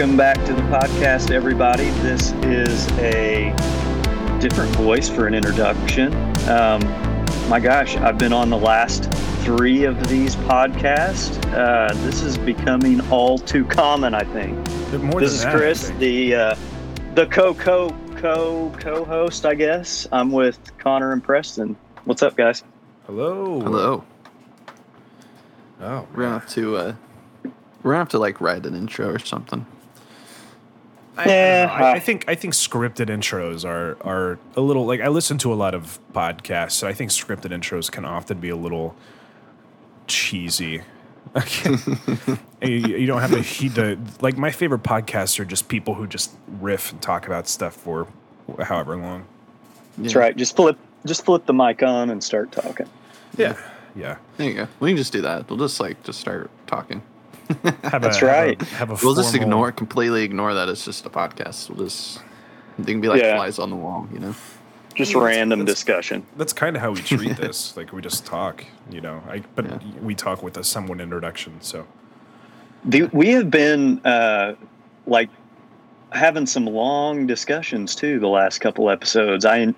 Welcome back to the podcast, everybody. This is a different voice for an introduction. Um, my gosh, I've been on the last three of these podcasts. Uh, this is becoming all too common, I think. More this is that, Chris, the uh, the co co co co host, I guess. I'm with Connor and Preston. What's up, guys? Hello. Hello. Oh, We're gonna have to uh we're gonna have to like write an intro or something. I, I Yeah, know. I, I think I think scripted intros are are a little like I listen to a lot of podcasts, so I think scripted intros can often be a little cheesy. you, you don't have to heed the like. My favorite podcasts are just people who just riff and talk about stuff for however long. That's Yeah. right. Just flip just flip the mic on and start talking. Yeah, yeah. There you go. We can just do that. We'll just like just start talking. Have That's a, right. Have a, have a We'll just ignore completely ignore that it's just a podcast. We'll just they can be like Yeah. flies on the wall, you know. Just Well, that's- random that's- discussion. That's kind of how we treat this. like we just talk, you know. I but Yeah. we talk with a somewhat introduction. So The, we have been uh, like having some long discussions too the last couple episodes. I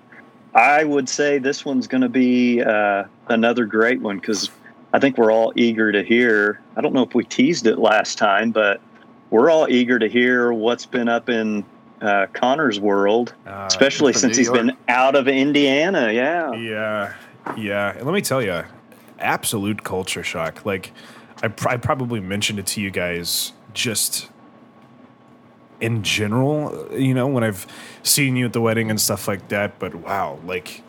I would say this one's going to be uh, another great one because I think we're all eager to hear. I don't know if we teased it last time, but we're all eager to hear what's been up in uh, Connor's world, uh, especially since he's been out of Indiana. Yeah. Yeah, yeah. And let me tell you, absolute culture shock. Like, I, pr- I probably mentioned it to you guys just in general, you know, when I've seen you at the wedding and stuff like that. But wow, like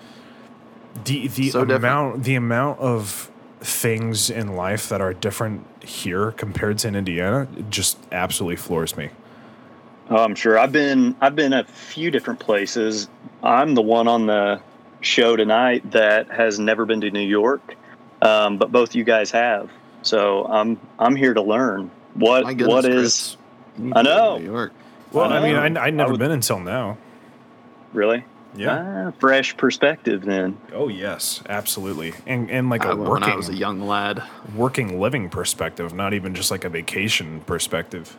the the So different. amount the amount of things in life that are different here compared to in Indiana just absolutely floors me. Oh, I'm sure. I've been I've been a few different places. I'm the one on the show tonight that has never been to New York, um, but both you guys have. So I'm I'm here to learn what My goodness, what is Chris. I to go to know. New York. Well, I, I mean. I, I'd never would- been until now. really Yeah. ah, fresh perspective. Then Oh yes, absolutely, and and like I a went when I was a young lad. working living perspective, not even just like a vacation perspective.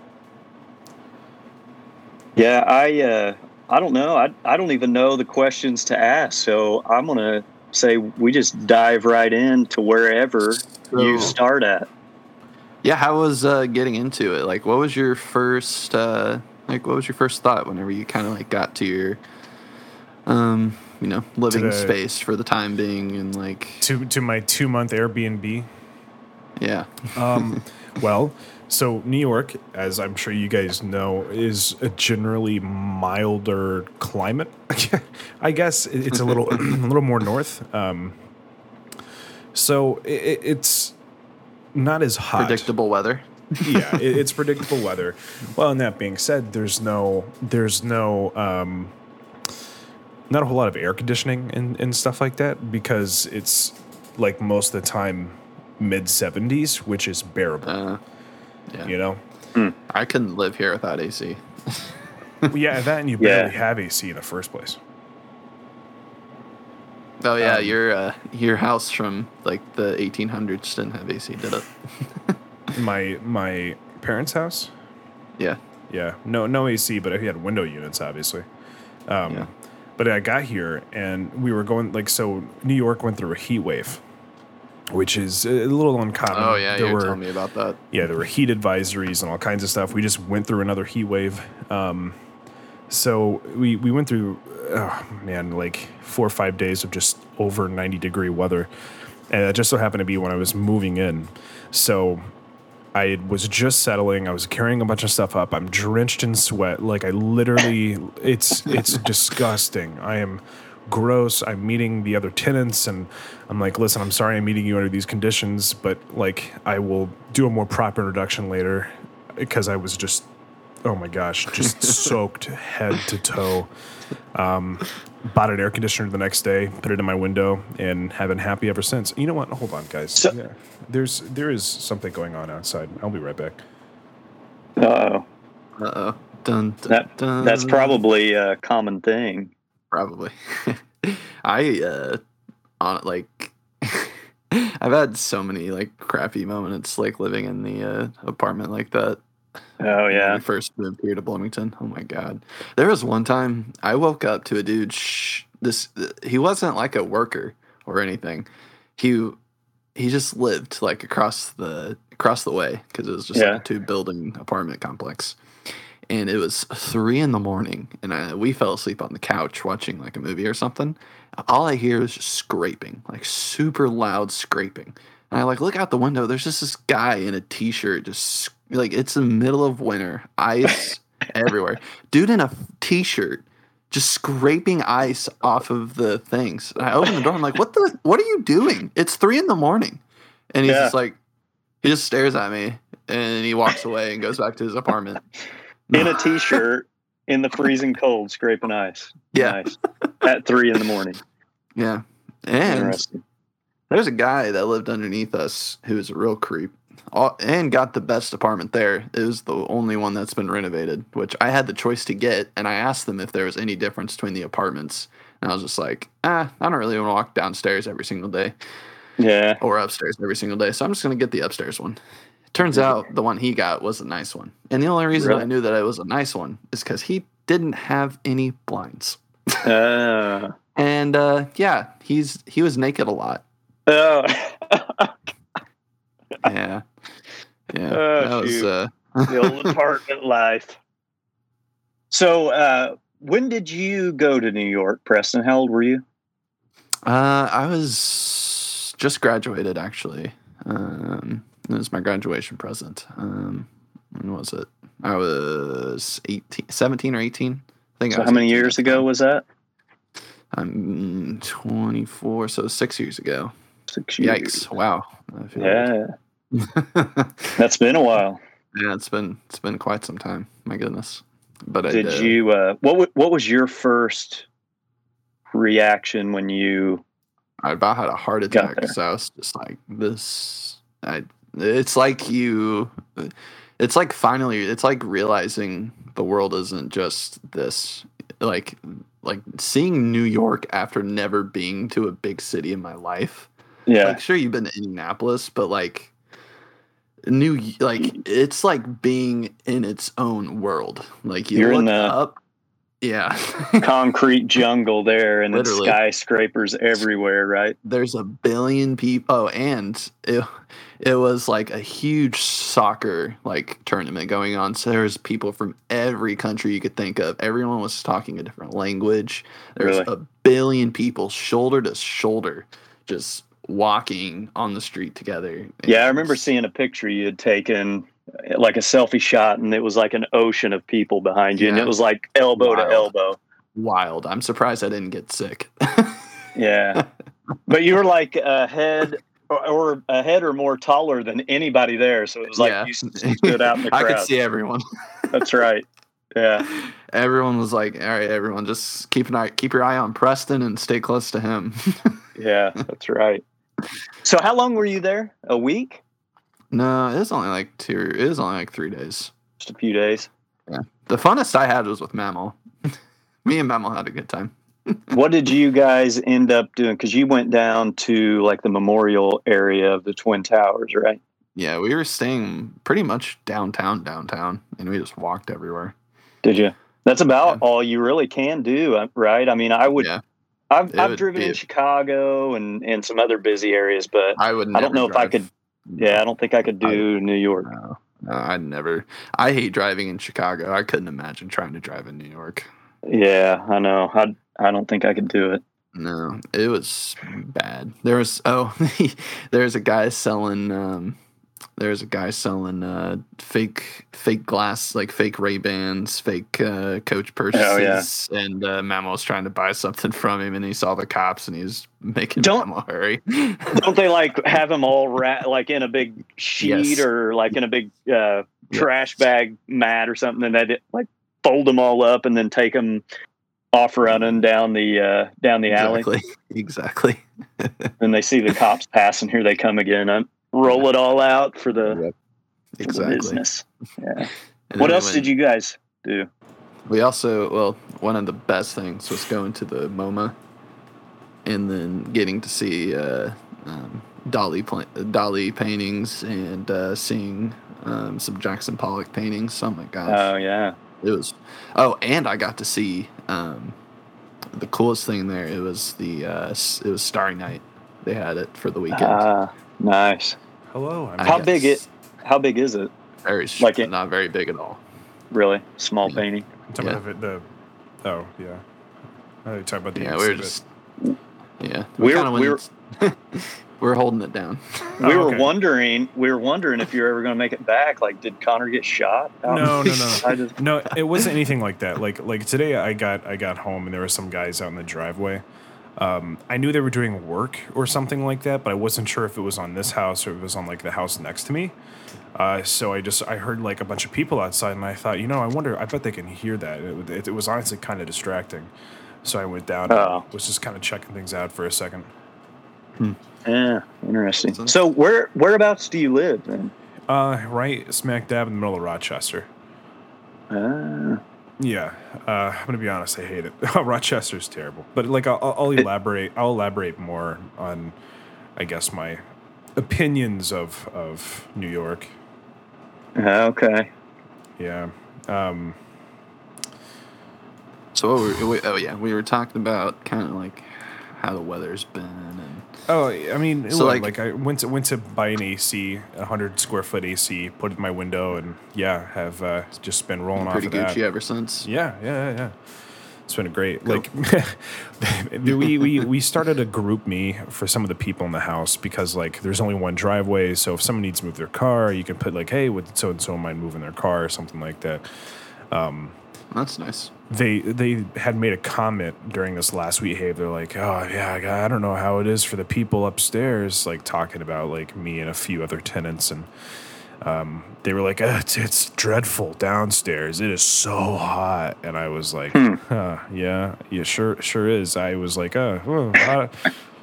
yeah, I uh, I don't know. I I don't even know the questions to ask. So I'm gonna say we just dive right in to wherever you start at. Yeah, how was uh, getting into it? Like, what was your first, uh, like, what was your first thought whenever you kind of like got to your, um, you know, living the- space for the time being, and like, To to my two month Airbnb. yeah, Um, well, so New York, as I'm sure you guys know, is a generally milder climate. I guess it's a little a little more north. Um, so i i- it's not as hot. predictable weather. yeah, it, it's predictable weather. Well, and that being said, there's no there's no um, not a whole lot of air conditioning and, and stuff like that because it's like most of the time mid 70s, which is bearable. Uh, yeah, you know, I couldn't live here without AC. Well, yeah, that and you Yeah. barely have AC in the first place. Oh yeah, Um, your uh, your house from like the 1800s didn't have AC, did it? My my parents' house, Yeah, yeah, no no AC, but I had window units, obviously. Um, Yeah. But I got here and we were going like so. New York went through a heat wave, which is a little uncommon. Oh yeah, there you were telling me about that. yeah, there were heat advisories and all kinds of stuff. We just went through another heat wave. Um, so we we went through, oh man, like four or five days of just over ninety degree weather, and it just so happened to be when I was moving in. So I was just settling. I was carrying a bunch of stuff up. I'm drenched in sweat. Like I literally, it's it's disgusting. I am gross. I'm meeting the other tenants, and I'm like, listen, I'm sorry, I'm meeting you under these conditions, but like I will do a more proper introduction later because I was just, oh my gosh, just soaked head to toe. Um, bought an air conditioner the next day, put it in my window, and have been happy ever since. You know what? Hold on, guys. So- Yeah. There's there is something going on outside. I'll be right back. Oh, Uh oh. Dun, dun, that dun. that's probably a common thing. probably. I uh on like I've had so many like crappy moments like living in the uh, apartment like that. Oh when yeah. first moved here to Bloomington. Oh my god, there was one time I woke up to a dude. Shh, this he wasn't like a worker or anything. He he just lived like across the across the way because it was just Yeah. like a two building apartment complex. And it was three in the morning, and I, we fell asleep on the couch watching like a movie or something. All I hear is just scraping, like super loud scraping. And I like look out the window. There's just this guy in a t-shirt, just like it's the middle of winter, ice everywhere. Dude in a t-shirt, just scraping ice off of the things. And I open the door. I'm like, what the? What are you doing? It's three in the morning, and he's Yeah. just like, he just stares at me, and he walks away and goes back to his apartment. In a t-shirt in the freezing cold, scraping ice. Yeah. Nice. At three in the morning. Yeah, and There's a guy that lived underneath us who was a real creep and got the best apartment there. It was the only one that's been renovated, which I had the choice to get. And I asked them if there was any difference between the apartments. And I was just like, ah, I don't really want to walk downstairs every single day Yeah. or upstairs every single day. So I'm just going to get the upstairs one. Turns out the one he got was a nice one. And the only reason Really? I knew that it was a nice one is because he didn't have any blinds. Uh, And uh, yeah, he's he was naked a lot. oh. Yeah. Yeah. Oh, that was shoot. uh the old apartment life. So, uh, when did you go to New York, Preston? How old were you? uh I was just graduated actually. Um it was my graduation present. Um when was it? I was 18 17 or 18. I think I So was how many 18 years ago was that? I'm 24, so 6 years ago. Six years. Yikes. Wow. Yeah. that's been a while. yeah, it's been it's been quite some time. My goodness. But I Did did you? Uh, what wa- What was your first reaction when you? I about had a heart attack. So I was just like, this. I. It's like you. It's like finally. It's like realizing the world isn't just this. Like, like seeing New York after never being to a big city in my life. Yeah, Like, sure, you've been to Indianapolis, but like, New. Like, it's like being in its own world. Like you You're in the- up. Yeah. concrete jungle there, and it's skyscrapers everywhere. Right? there's a billion people. Oh, and it, it was like a huge soccer like tournament going on. So there's people from every country you could think of. Everyone was talking a different language. There's Really? a billion people shoulder to shoulder, just walking on the street together. Yeah, I remember seeing a picture you had taken, like a selfie shot, and it was like an ocean of people behind you, and it was like elbow to elbow. wild. I'm surprised I didn't get sick. Yeah, but you were like a head or, or a head or more taller than anybody there, so it was like Yeah. you stood out in the crowd. I could see everyone. That's right. Yeah, Everyone was like, "All right, everyone, just keep an eye, keep your eye on Preston and stay close to him." yeah, that's right. So, how long were you there? A week? No, it was only like two. It was only like three days. Just a few days. Yeah. The funnest I had was with Mammal. Me and Mammal had a good time. what did you guys end up doing? Because you went down to like the memorial area of the Twin Towers, right? Yeah, we were staying pretty much downtown, downtown, and we just walked everywhere. Did you? That's about Yeah. all you really can do, uh, right? I mean, I would. Yeah, I've, It I've driven in Chicago and and some other busy areas, but I would. I don't know if I could. Yeah, I don't think I could do New York. No, no, I'd never. I hate driving in Chicago. I couldn't imagine trying to drive in New York. Yeah, I know. I I don't think I could do it. No, it was bad. There was oh, there's a guy selling um there's a guy selling uh fake fake glass like fake Ray Bans, fake uh coach purchases, Oh, yeah. and uh, Mamo was trying to buy something from him, and he saw the cops, and he was making Don't- Mamo hurry. Don't they like have them all like in a big sheet Yes. or like in a big uh, trash bag mat or something, and they like fold them all up and then take them off running down the uh, down the alley. exactly, exactly. And they see the cops pass, and Here they come again. I roll it all out for the, Yep. for the business. Yeah. What then we else went- did you guys do? We also, well, one of the best things was going to the MoMA and then getting to see uh, um, Dali Dali paintings and uh, seeing um, some Jackson Pollock paintings. Oh my gosh, Oh yeah. it was. Oh, and I got to see um, the coolest thing there. It was the uh, it was Starry Night. They had it for the weekend. Ah, nice. Hello. I'm How big it? How big is it? Very sh- like it- not very big at all. Really small Yeah. painting. talking yeah. about the, the. Oh yeah. I talking about the. Yeah, we were exhibit. just. Yeah, We were- kinda we went- we were holding it down. We Oh, were okay. wondering. We were wondering if you're ever going to make it back. Like, did Connor get shot? out? No, no, no. I just. No, it wasn't anything like that. Like like today, I got I got home and there were some guys out in the driveway. Um, I knew they were doing work or something like that, but I wasn't sure if it was on this house or if it was on like the house next to me. Uh, so I just I heard like a bunch of people outside, and I thought, you know, I wonder. I bet they can hear that. It, it, it was honestly kind of distracting. So I went down. Oh. and was just kind of checking things out for a second. Yeah, interesting. So- So, where whereabouts do you live? Then? Uh, right smack dab in the middle of Rochester. Ah, Yeah, uh, I'm gonna be honest. I hate it. Rochester's terrible, but like I'll, I'll elaborate. I'll elaborate more on, I guess my opinions of of New York. okay. Yeah. Um, So what were, we, oh yeah, we were talking about kind of like how the weather's been and oh, I mean, So, like- like, I went to went to buy an AC, a hundred square foot AC, put it in my window, and yeah, have uh, just been rolling been off pretty of that. Gucci ever since. Yeah, yeah, yeah. It's been great. Like we, we we started a GroupMe for some of the people in the house because like there's only one driveway, so if someone needs to move their car, you can put like, hey, would so and so mind moving their car or something like that. That's nice. They they had made a comment during this last week. Hey, they're like, oh yeah, I- I don't know how it is for the people upstairs, like talking about like me and a few other tenants and um, they were like, "Uh, it's, it's dreadful downstairs. It is so hot. And I was like, huh, yeah, yeah, sure, sure is. I was like, uh, oh, hot,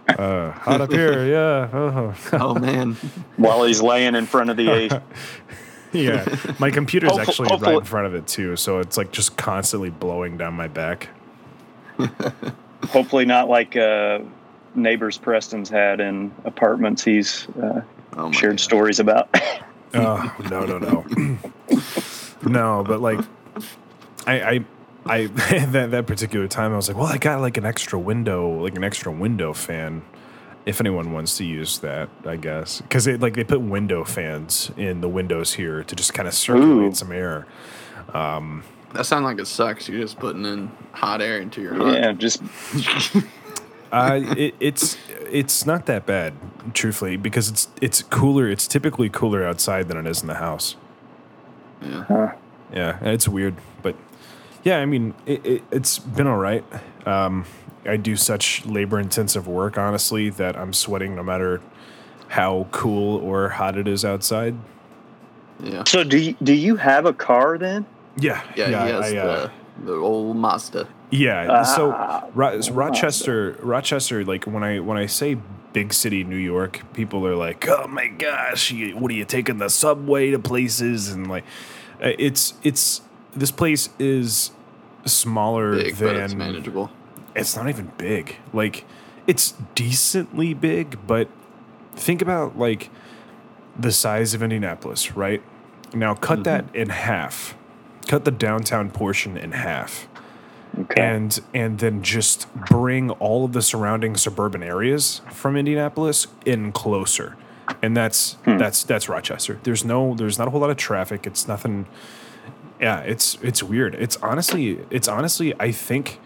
uh, hot up here. Yeah. Oh. Oh man, While he's laying in front of the AC. yeah. My computer's Hopeful- actually hopefully- right in front of it too. So it's like just constantly blowing down my back. Hopefully, not like uh, neighbors Preston's had in apartments he's uh, oh shared God. stories about. Oh no no no no! But like, I I I that that particular time I was like, well, I got like an extra window, like an extra window fan. If anyone wants to use that, I guess because it like they put window fans in the windows here to just kind of circulate Ooh. some air. That sounds like it sucks. You're just putting in hot air into your heart. yeah, just Uh, it, it's it's not that bad, truthfully, because it's it's cooler. It's typically cooler outside than it is in the house. Yeah. huh. Yeah, it's weird, but yeah, I mean, it, it, it's been all right. Um, I do such labor intensive work, honestly, that I'm sweating no matter how cool or hot it is outside. Yeah. So do you, do you have a car then? Yeah, Yeah, he has I, uh, the, the old Mazda. yeah. so, Ah, Ro- so Rochester, Rochester, like when I when I say big city New York, people are like, "Oh my gosh, you, what are you taking the subway to places?" And like, uh, it's it's this place is smaller Big, but it's than manageable. It's not even big. Like it's decently big, but think about like the size of Indianapolis, right? Now cut mm-hmm. that in half. Cut the downtown portion in half. Okay. And and then just bring all of the surrounding suburban areas from Indianapolis in closer. And that's hmm. that's that's Rochester. There's no there's not a whole lot of traffic. It's nothing yeah, it's it's weird. It's honestly it's honestly I think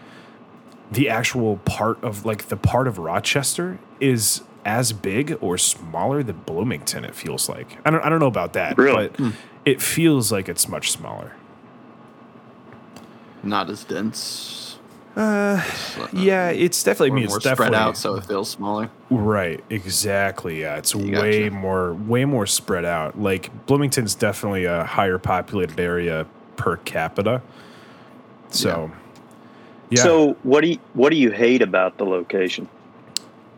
the actual part of like the part of Rochester is as big or smaller than Bloomington. It feels like I don't I don't know about that, Really? but it feels like it's much smaller. Not as dense. Uh, It's, uh, yeah, it's definitely. I mean, it's more definitely spread out, so it feels smaller. right. Exactly. Yeah, it's You way gotcha. more, way more spread out. Like Bloomington's definitely a higher populated area per capita. So, yeah. So what do you what do you hate about the location?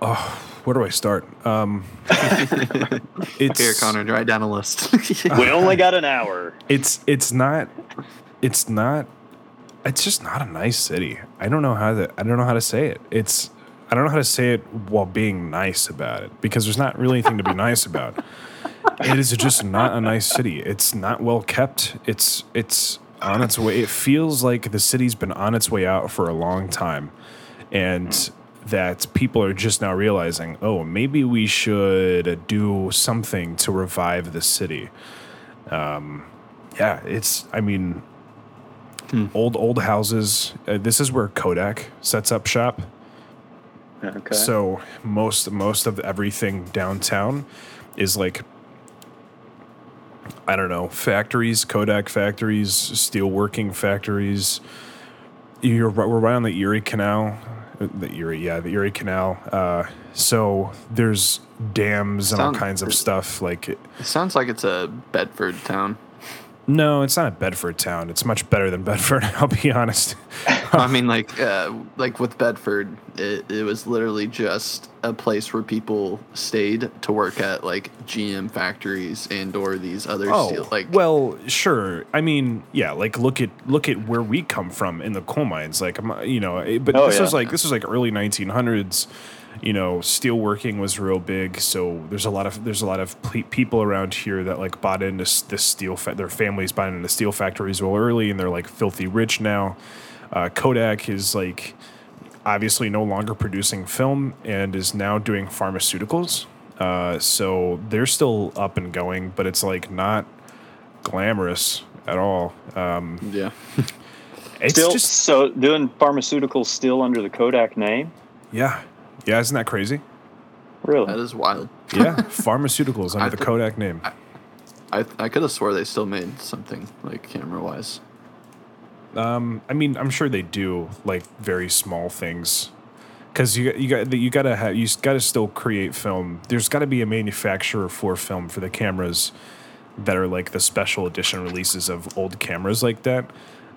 Oh, where do I start? Um, it's Here, Connor, write down a list. We only got an hour. it's it's not it's not it's just not a nice city. I don't know how to I don't know how to say it. It's I don't know how to say it while being nice about it because there's not really anything to be nice about. it is just not a nice city. It's not well kept. It's it's on its way. It feels like the city's been on its way out for a long time, and that people are just now realizing, oh, maybe we should do something to revive the city. Um, yeah, it's. I mean, old old houses. Uh, this is where Kodak sets up shop. Okay. So most most of everything downtown is like I don't know factories, Kodak factories, steelworking factories. You're we're right on the Erie Canal, Uh, the Erie yeah the Erie Canal. Uh, so there's dams and all kinds of stuff like. It sounds like it's a Bedford town. No, it's not a Bedford town. It's much better than Bedford. I'll be honest. I mean, like, uh, like with Bedford, it, it was literally just a place where people stayed to work at like GM factories and or these other steel. Like, Oh, well, sure. I mean, yeah. Like, look at look at where we come from in the coal mines. Like, you know, eh, but Oh, this yeah. was like this was like early 1900s. You know, steelworking was real big. So there's a lot of there's a lot of ple- people around here that like bought into s- this steel. Fa- their families bought into steel factories real early, and they're like filthy rich now. Uh, Kodak is like obviously no longer producing film and is now doing pharmaceuticals. Uh, so they're still up and going, but it's like not glamorous at all. Um, yeah, it's still, just so doing pharmaceuticals still under the Kodak name? yeah, yeah. Isn't that crazy? Really? that is wild. Yeah, pharmaceuticals under I the th- Kodak name. I I could have swore they still made something like camera wise. Um, I mean, I'm sure they do like very small things. Because you you got you got to have you got to still create film. There's got to be a manufacturer for film for the cameras that are like the special edition releases of old cameras like that.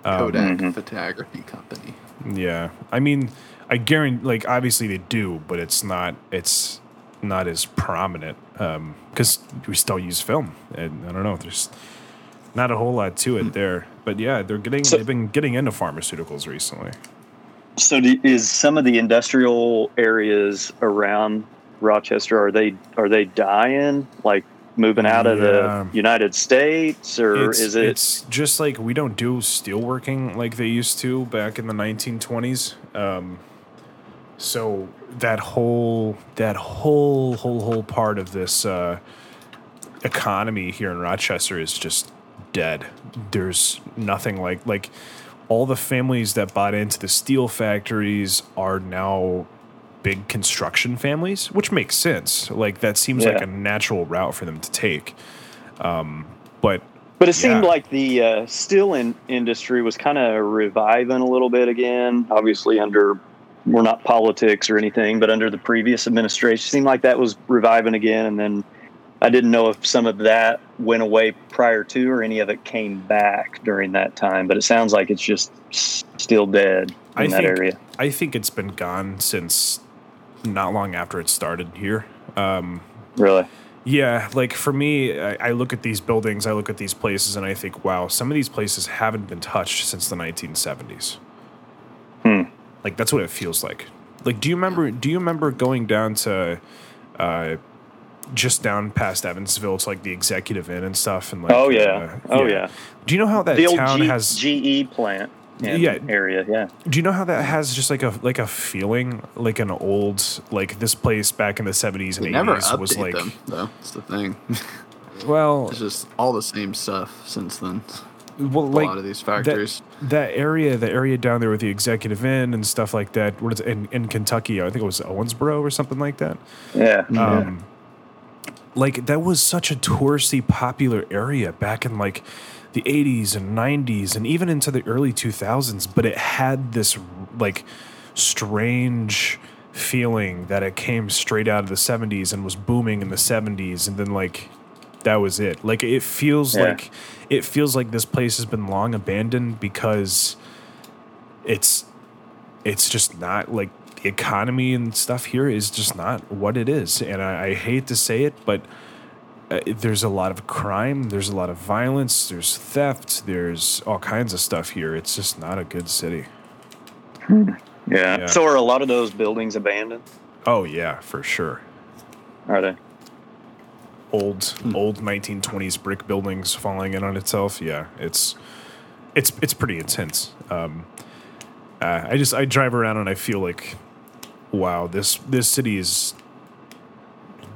Um, Kodak Mhm. Photography Company. Yeah, I mean, I guarantee, like, obviously they do, but it's not, it's not as prominent because we still use film, and I don't know, there's not a whole lot to it there. But yeah, they're getting, So- they've been getting into pharmaceuticals recently. So do, is some of the industrial areas around Rochester are they are they dying like moving out of Yeah. the United States or it's, is it It's just like we don't do steelworking like they used to back in the 1920s. Um, so that whole that whole whole whole part of this uh, economy here in Rochester is just dead. There's nothing like like all the families that bought into the steel factories are now big construction families, which makes sense. Like that seems like a natural route for them to take. Um, but But it seemed like the uh, steel in- industry was kind of reviving a little bit again. Obviously, under we're not politics or anything, but under the previous administration, seemed like that was reviving again. And then I didn't know if some of that went away prior to, or any of it came back during that time. But it sounds like it's just still dead in I that think area. I think it's been gone since not long after it started here. Um, Really, yeah, like for me, I, I look at these buildings, I look at these places, and I think, wow, some of these places haven't been touched since the 1970s. Hmm. Like that's what it feels like. Like, do you remember? Do you remember going down to, uh, just down past Evansville to like the Executive Inn and stuff? And like, oh yeah, uh, oh yeah. Do you know how that The old town G- has? GE plant Yeah. area, yeah. Do you know how that has just like a like a feeling like an old like this place back in the seventies and They eighties update was like them though. That's the thing. well it's just all the same stuff since then. Well a like lot of these that, factories. that area the area down there with the executive inn and stuff like that what is it, in in Kentucky I think it was Owensboro or something like that Yeah. um like that was such a touristy popular area back in like the 80s and 90s and even into the early 2000s but it had this like strange feeling that it came straight out of the 70s and was booming in the 70s and then like that was it like it feels Yeah. like it feels like this place has been long abandoned because it's it's just not like the economy and stuff here is just not what it is and i, I hate to say it but uh, there's a lot of crime there's a lot of violence there's theft there's all kinds of stuff here it's just not a good city yeah. yeah. So are a lot of those buildings abandoned? oh yeah for sure Are they? Old old 1920s brick buildings falling in on itself. Yeah, it's it's it's pretty intense. Um, uh, I just I drive around and I feel like, wow, this this city is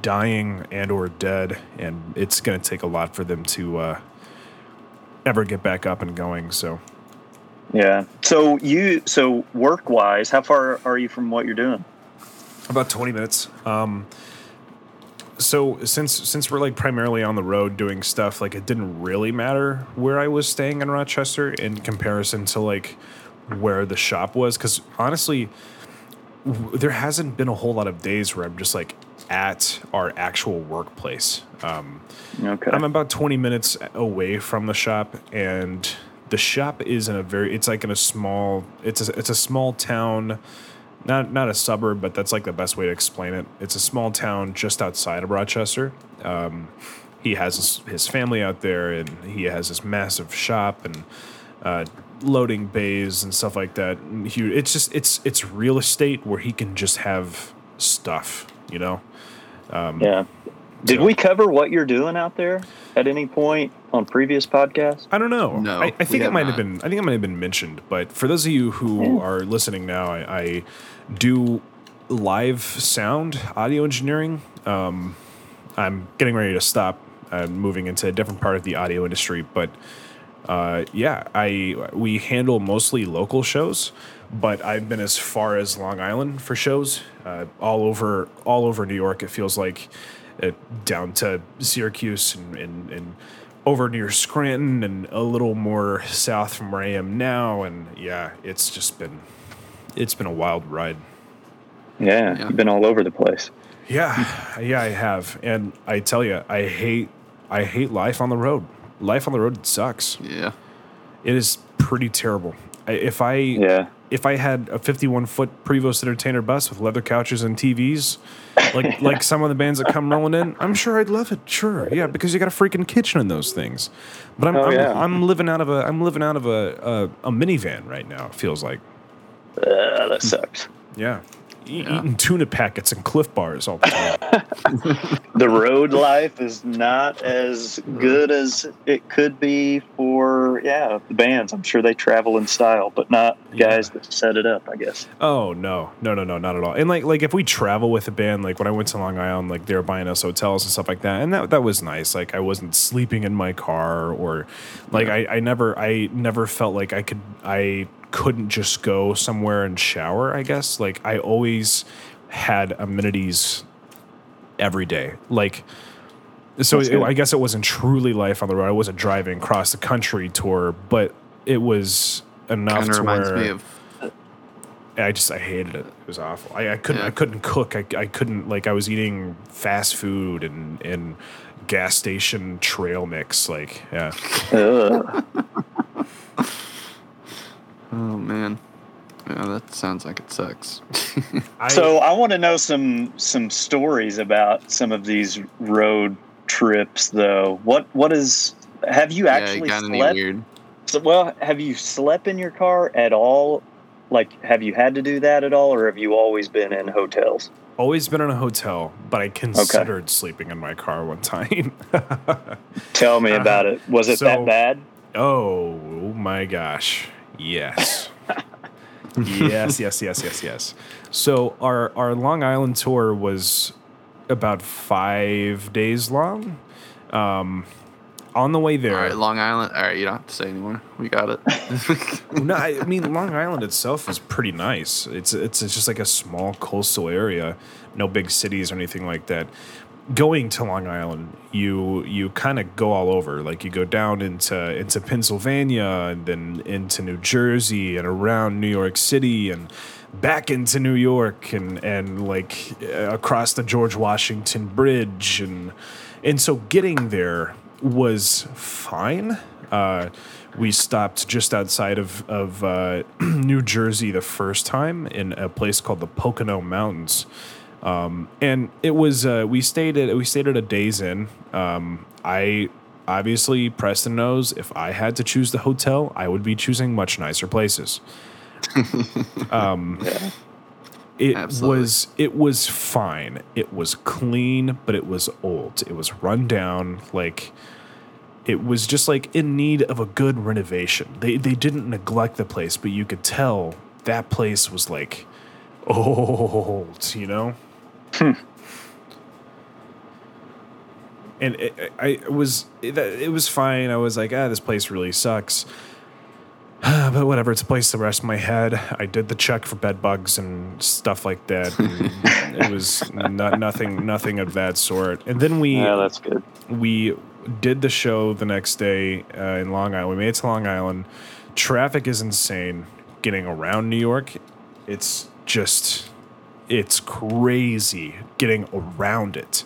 dying and or dead, and it's going to take a lot for them to uh, ever get back up and going. So Yeah. So you so work wise, how far are you from what you're doing? about 20 minutes. Um, so since since we're like primarily on the road doing stuff, like it didn't really matter where I was staying in Rochester in comparison to like where the shop was, because honestly, w- there hasn't been a whole lot of days where I'm just like at our actual workplace. Um, Okay. I'm about 20 minutes away from the shop, and the shop is in a very. It's like in a small. It's a it's a small town, not not a suburb, but that's like the best way to explain it. It's a small town just outside of Rochester. Um, he has his, his family out there, and he has this massive shop and uh, loading bays and stuff like that. He, it's just it's it's real estate where he can just have stuff, you know. yeah. Did so- we cover what you're doing out there at any point on previous podcasts? I don't know. No, I, I think it have might have been. I think it might have been mentioned. But for those of you who are listening now, I, I do live sound audio engineering. Um, I'm getting ready to stop. I'm moving into a different part of the audio industry, but uh, yeah, I we handle mostly local shows, but I've been as far as Long Island for shows, uh, all over all over New York. It feels like uh, down to Syracuse and, and and over near Scranton and a little more south from where I am now. And yeah, it's just been it's been a wild ride. Yeah, Yeah. you've been all over the place. Yeah, yeah, I have, and I tell you, I hate I hate life on the road. Life on the road sucks. Yeah. It is pretty terrible. I, if I Yeah. If I had a 51 foot Prevost entertainer bus with leather couches and TVs, like like some of the bands that come rolling in, I'm sure I'd love it. Sure, yeah, because you got a freaking kitchen in those things. But I'm Oh, I'm, yeah. I'm living out of a I'm living out of a, a a minivan right now. It feels like Uh, that sucks. yeah. E- Yeah. Eating tuna packets and Clif Bars all the time. The road life is not as good as it could be for yeah the bands. I'm sure they travel in style, but not guys that set it up. I guess. Oh no, no, no, no, not at all. And like, like if we travel with a band, like when I went to Long Island, like they were buying us hotels and stuff like that, and that that was nice. Like I wasn't sleeping in my car, or like I, I never, I never felt like I could, I couldn't just go somewhere and shower. I guess like I always had amenities every day, like. So it. I guess it wasn't truly life on the road. I wasn't driving across the country tour, but it was enough Kind of to reminds where me of I just I hated it. It was awful. I, I couldn't Yeah. I couldn't cook. I, I couldn't like I was eating fast food and and gas station trail mix. Like yeah, Ugh. Oh man. Yeah, that sounds like it sucks. So I want to know some some stories about some of these road trips, though. What what is? Have you yeah, actually it got any slept? weird. So, well, have you slept in your car at all? Like, have you had to do that at all, or have you always been in hotels? always been in a hotel, but I considered sleeping in my car one time. Tell me about it. Was it So- that bad? oh my gosh, yes. yes, yes, yes, yes, yes. So our our Long Island tour was about five days long. Um, on the way there, All right, Long Island. All right, you don't have to say anymore. We got it. no, I I mean Long Island itself is pretty nice. It's it's it's just like a small coastal area, no big cities or anything like that. Going to Long Island, you you kind of go all over. Like you go down into into Pennsylvania and then into New Jersey and around New York City and back into New York and and like uh, across the George Washington Bridge and and so getting there was fine. Uh, we stopped just outside of of uh, New Jersey the first time in a place called the Pocono Mountains, um, and it was uh, we stayed at we stayed at a Days Inn. Um, I obviously Preston knows if I had to choose the hotel, I would be choosing much nicer places. it Absolutely. was it was fine. It was clean, but it was old. It was run down. Like it was just like in need of a good renovation. They they didn't neglect the place, but you could tell that place was like old. You know. And it, I was it, it was fine. I was like, ah, this place really sucks. but whatever, it's a place to rest my head. I did the check for bed bugs and stuff like that. it was not nothing, nothing of that sort. And then we Yeah, that's good. we did the show the next day uh, in Long Island. We made it to Long Island. Traffic is insane getting around New York. It's just, it's crazy getting around it.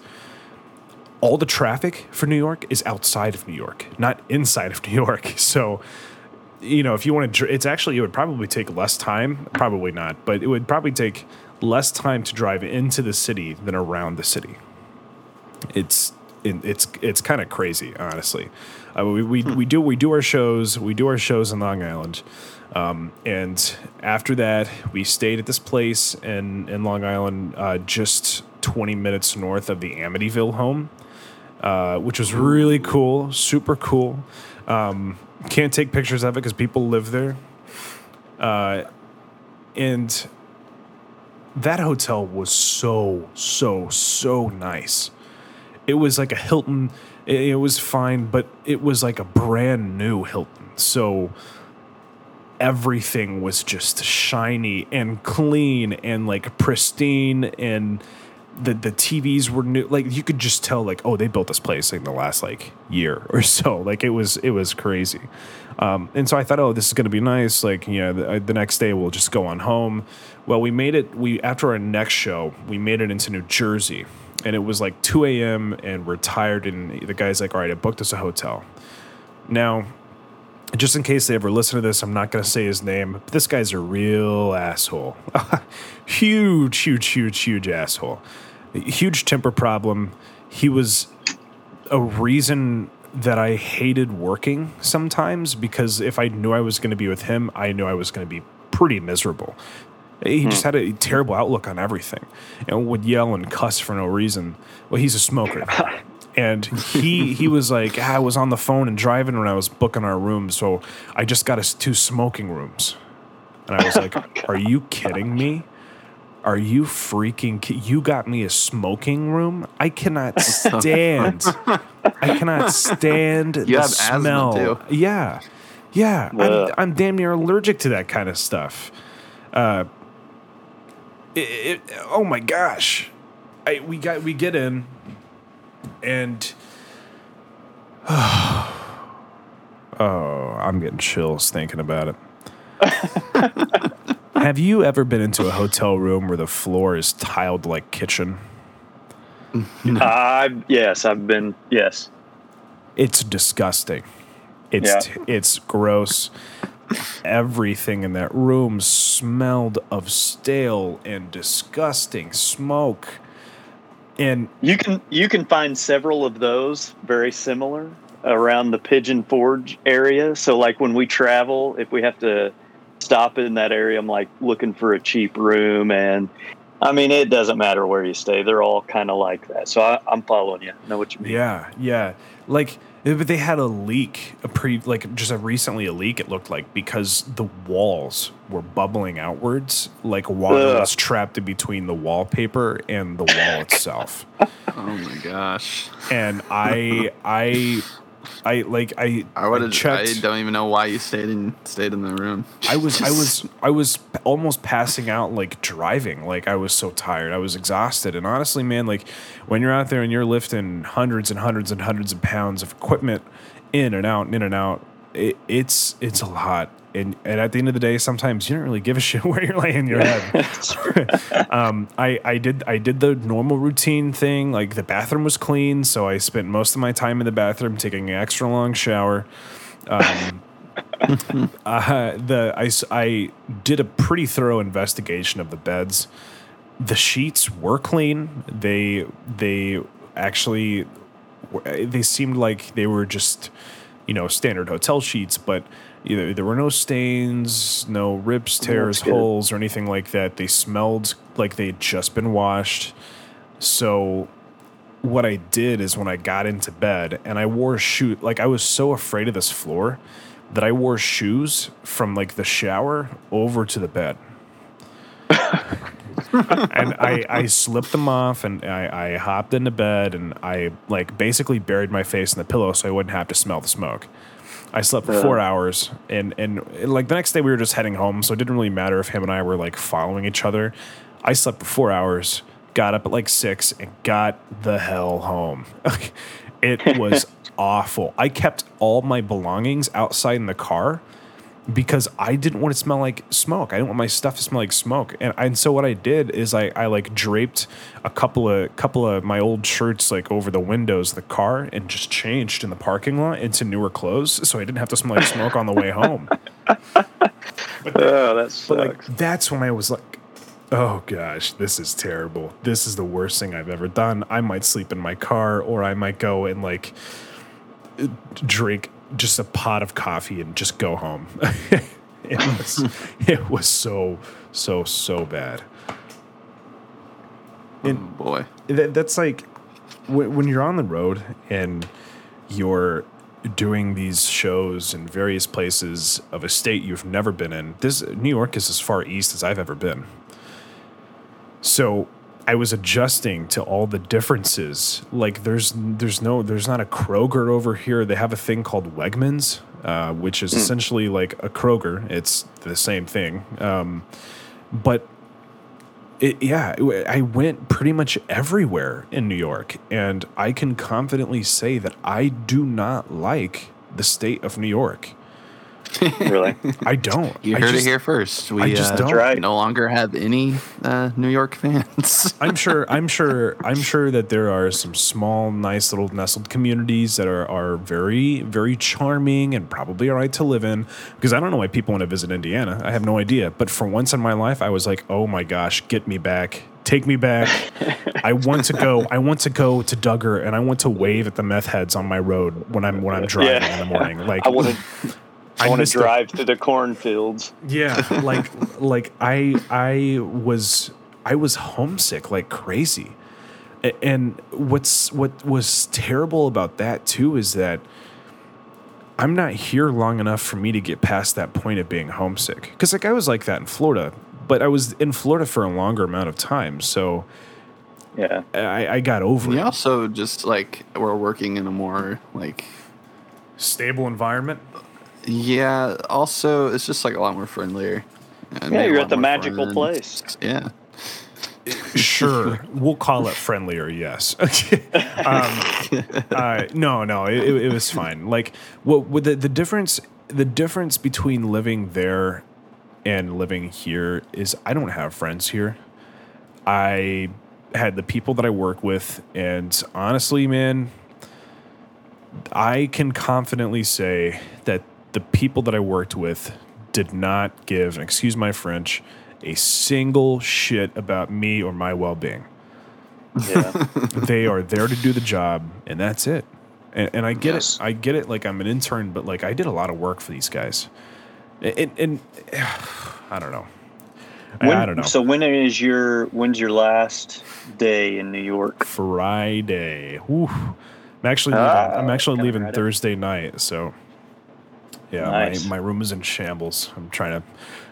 All the traffic for New York is outside of New York, not inside of New York. So, you know, if you want to, it's actually, it would probably take less time. Probably not, but it would probably take less time to drive into the city than around the city it's it's it's kind of crazy, honestly. Uh, we we, we do we do our shows we do our shows in Long Island, um, and after that we stayed at this place in in Long Island, uh, just twenty minutes north of the Amityville home, uh, which was really cool, super cool. Um, can't take pictures of it because people live there, uh, and that hotel was so so so nice it was like a Hilton. It, it was fine, but it was like a brand new Hilton. So everything was just shiny and clean and like pristine and the the TVs were new. Like you could just tell like oh they built this place in the last like year or so. Like it was it was crazy. Um, and so I thought oh this is gonna be nice. Like you know the, the next day we'll just go on home. Well we made it we after our next show we made it into New Jersey. And it was like 2 a.m. and we're tired and the guy's like all right I booked us a hotel. Now just in case they ever listen to this, I'm not going to say his name. But this guy's a real asshole. huge, huge, huge, huge asshole. Huge temper problem. He was a reason that I hated working sometimes because if I knew I was going to be with him, I knew I was going to be pretty miserable. He hmm. just had a terrible outlook on everything and would yell and cuss for no reason. Well, he's a smoker and he he was like ah, I was on the phone and driving when I was booking our rooms, so I just got us two smoking rooms, and I was like, "Are you kidding me? Are you freaking? Ki- you got me a smoking room? I cannot stand. I cannot stand You the smell. too. Yeah, yeah. I'm, I'm damn near allergic to that kind of stuff. Uh, it, it, oh my gosh, I we got we get in and oh, I'm getting chills thinking about it. Have you ever been into a hotel room where the floor is tiled like kitchen? I yes, I've been yes. It's disgusting. It's Yeah. t- it's gross. Everything in that room smelled of stale and disgusting smoke. And You can you can find several of those very similar around the Pigeon Forge area. So like when we travel, if we have to stop in that area, I'm like looking for a cheap room and I mean it doesn't matter where you stay. They're all kind of like that. So I, I'm following you. I know what you mean. Yeah, yeah. Like, but they had a leak, a pre, like just a recently a leak. It looked like because the walls were bubbling outwards, like water Ugh. was trapped in between the wallpaper and the wall itself. Oh my gosh. And I, I, I like I. I would have. I don't even know why you stayed in stayed in the room. I was I was I was almost passing out like driving like I was so tired I was exhausted and honestly man like when you're out there and you're lifting hundreds and hundreds and hundreds of pounds of equipment in and out and in and out it, it's it's a lot and and at the end of the day sometimes you don't really give a shit where you're laying your head um, I, I did I did the normal routine thing. Like the bathroom was clean, so I spent most of my time in the bathroom taking an extra long shower. Um, uh, the I, I did a pretty thorough investigation of the beds. The sheets were clean. They they actually they seemed like they were just you know, standard hotel sheets, but either there were no stains, no rips, tears, good. holes, or anything like that. They smelled like they'd just been washed. So what I did is when I got into bed and I wore shoe like I was so afraid of this floor that I wore shoes from like the shower over to the bed. and I, I slipped them off and I, I hopped into bed and I like basically buried my face in the pillow so I wouldn't have to smell the smoke. I slept for four hours and, and like the next day we were just heading home, so it didn't really matter if him and I were like following each other. I slept for four hours, got up at like six, and got the hell home. it was awful. I kept all my belongings outside in the car because I didn't want to smell like smoke. I didn't want my stuff to smell like smoke. And, and so what I did is I, I like draped a couple of couple of my old shirts like over the windows of the car and just changed in the parking lot into newer clothes so I didn't have to smell like smoke on the way home. Oh, that sucks. But like that's when I was like, oh gosh, this is terrible. This is the worst thing I've ever done. I might sleep in my car or I might go and like drink just a pot of coffee and just go home. it was it was so so so bad. Oh, boy. That, that's like when, when you're on the road and you're doing these shows in various places of a state you've never been in. This New York is as far east as I've ever been. So I was adjusting to all the differences. Like there's there's no there's not a Kroger over here. They have a thing called Wegmans, uh, which is essentially like a Kroger. It's the same thing, um, but it, yeah, I went pretty much everywhere in New York, and I can confidently say that I do not like the state of New York. Really? I don't. You I heard just- it here first. We I just uh, don't. That's right. no longer have any uh, New York fans. I'm sure. I'm sure. I'm sure that there are some small, nice little nestled communities that are are very, very charming and probably all right to live in. Because I don't know why people want to visit Indiana. I have no idea. But for once in my life, I was like, oh my gosh, get me back. Take me back. I want to go. I want to go to Dugger, and I want to wave at the meth heads on my road when I'm when I'm driving in the morning. Like I want to. I want missed to the- drive to the cornfields. yeah, like like I I was I was homesick like crazy. And what's what was terrible about that too is that I'm not here long enough for me to get past that point of being homesick. Cuz like I was like that in Florida, but I was in Florida for a longer amount of time, so Yeah. I, I got over we it. also just like we're working in a more like Stable environment. Yeah. Also, it's just like a lot more friendlier. and Yeah, you're at the magical friends. place. Yeah. Sure, we'll call it friendlier. Yes. um, uh, no, no, it, it, it was fine. Like, what what the the difference the difference between living there and living here is I don't have friends here. I had the people that I work with, and honestly, man, I can confidently say that the people that I worked with did not give, and excuse my French, a single shit about me or my well being. Yeah. they are there to do the job, and that's it. And, and I get Yes. it. I get it. Like I'm an intern, but like I did a lot of work for these guys. And, and, I don't know. I- When- I don't know. So when is your when's your last day in New York? Friday. Whew. I'm actually leaving, Ah, I'm actually leaving. Thursday night. So yeah, Nice. my, my room is in shambles. I'm trying to